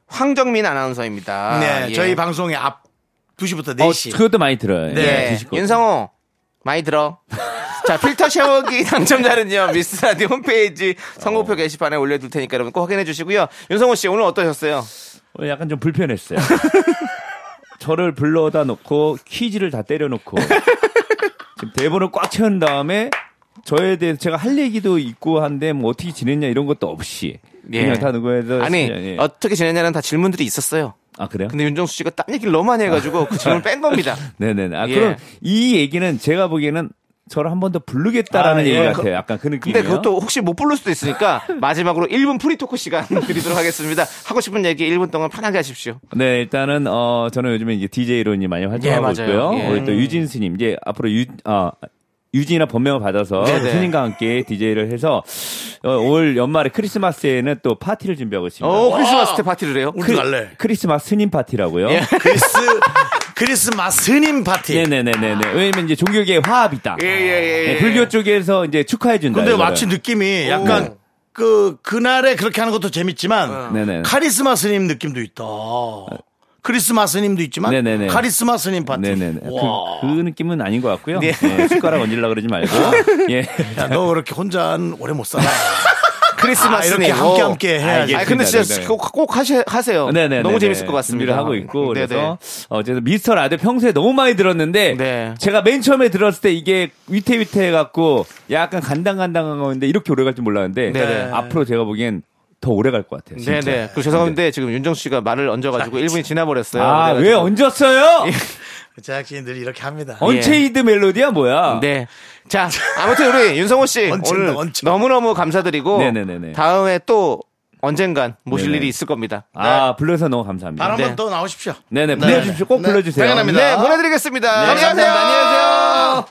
황정민 아나운서입니다. 네. 예. 저희 방송의 앞 2시부터 어, 4시. 그것도 많이 들어요. 네. 거. 윤성호 많이 들어. 자, 필터 샤워기 당첨자는요, 미스 라디오 홈페이지 선곡표 게시판에 올려둘 테니까 여러분 꼭 확인해 주시고요. 윤성호 씨, 오늘 어떠셨어요? 어, 약간 좀 불편했어요. 저를 불러다 놓고 퀴즈를 다 때려놓고 지금 대본을 꽉 채운 다음에 저에 대해서 제가 할 얘기도 있고 한데 뭐 어떻게 지냈냐 이런 것도 없이 그냥 예. 다 누구에서 아니, 예. 어떻게 지냈냐는 다 질문들이 있었어요. 아 그래요? 근데 윤정수 씨가 딴 얘기를 너무 많이 해가지고 그 질문을 뺀 겁니다. 네네네. 아 예. 그럼 이 얘기는 제가 보기에는 저를 한 번 더 부르겠다라는 아, 얘기 예. 같아요. 약간 그 느낌이에요. 근데 그것도 혹시 못 부를 수도 있으니까 마지막으로 1분 free talk 시간 드리도록 하겠습니다. 하고 싶은 얘기 1분 동안 편하게 하십시오. 네, 일단은 어 저는 요즘에 이제 DJ로 이제 많이 활동하고 예. 있고요. 예. 우리 또 뉴진 스님 이제 앞으로 뉴 아, 뉴진이라는 법명을 받아서 네네. 스님과 함께 DJ를 해서 어, 올 연말에 크리스마스에는 또 파티를 준비하고 있습니다. 오, 크리스마스 때 파티를 해요? 우리 갈래. 크리스마스 스님 파티라고요. 예. 크리스, 크리스마스 스님 파티. 네네네네네. 왜냐면 이제 종교계의 화합이다. 예, 예, 예. 네, 불교 쪽에서 이제 축하해 준다. 근데 이거를. 마치 느낌이 약간 그, 그날에 그렇게 하는 것도 재밌지만 네네. 카리스마 스님 느낌도 있다. 크리스마스님도 있지만 네네네. 카리스마스님 파티. 네네네. 와. 그, 그 느낌은 아닌 것 같고요. 네. 예, 숟가락 얹으려 그러지 말고. 예. 야, 너 그렇게 혼자 는 오래 못 살아. 크리스마스님. 아, 이렇게 함께 함께 해야지. 아니, 근데 진짜 네, 네. 꼭, 꼭 하시, 하세요. 네네. 너무 재밌을 것 같습니다. 준비를 하고 있고 네네. 그래서 어쨌든 미스터 라디오 평소에 너무 많이 들었는데 네. 제가 맨 처음에 들었을 때 이게 위태위태해 갖고 약간 간당간당한 건데 이렇게 오래 갈 줄 몰랐는데 네네. 앞으로 제가 보기엔 더 오래 갈 것 같아요. 진짜. 네네. 그 죄송한데 지금 윤정 씨가 말을 얹어가지고 1분이 지나버렸어요. 아, 왜 얹었어요? 제작진들이 이렇게 합니다. 언체이드 멜로디야 뭐야? 네. 자, 아무튼 우리 윤성호 씨 얹힌다, 오늘 얹혀. 너무너무 감사드리고 네네네네. 다음에 또 언젠간 모실 네네. 일이 있을 겁니다. 아, 불러서 너무 감사합니다. 바로 네. 한번 또 나오십시오. 네네, 불러주십시오. 꼭 네, 불러주세요. 당연합니다. 네, 보내드리겠습니다. 네. 안녕히 계세요.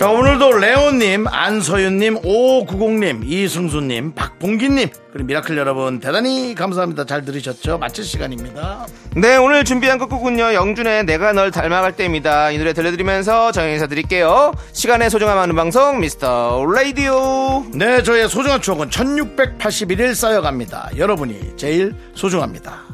자, 오늘도 레오님, 안서윤님, 5590님, 이승수님, 박봉기님, 그리고 미라클 여러분, 대단히 감사합니다. 잘 들으셨죠? 마칠 시간입니다. 네, 오늘 준비한 끝곡은요. 영준의 내가 널 닮아갈 때입니다. 이 노래 들려드리면서 저희 인사드릴게요. 시간의 소중함을 아는 방송 미스터 라디오. 네, 저의 소중한 추억은 1681일 쌓여갑니다. 여러분이 제일 소중합니다.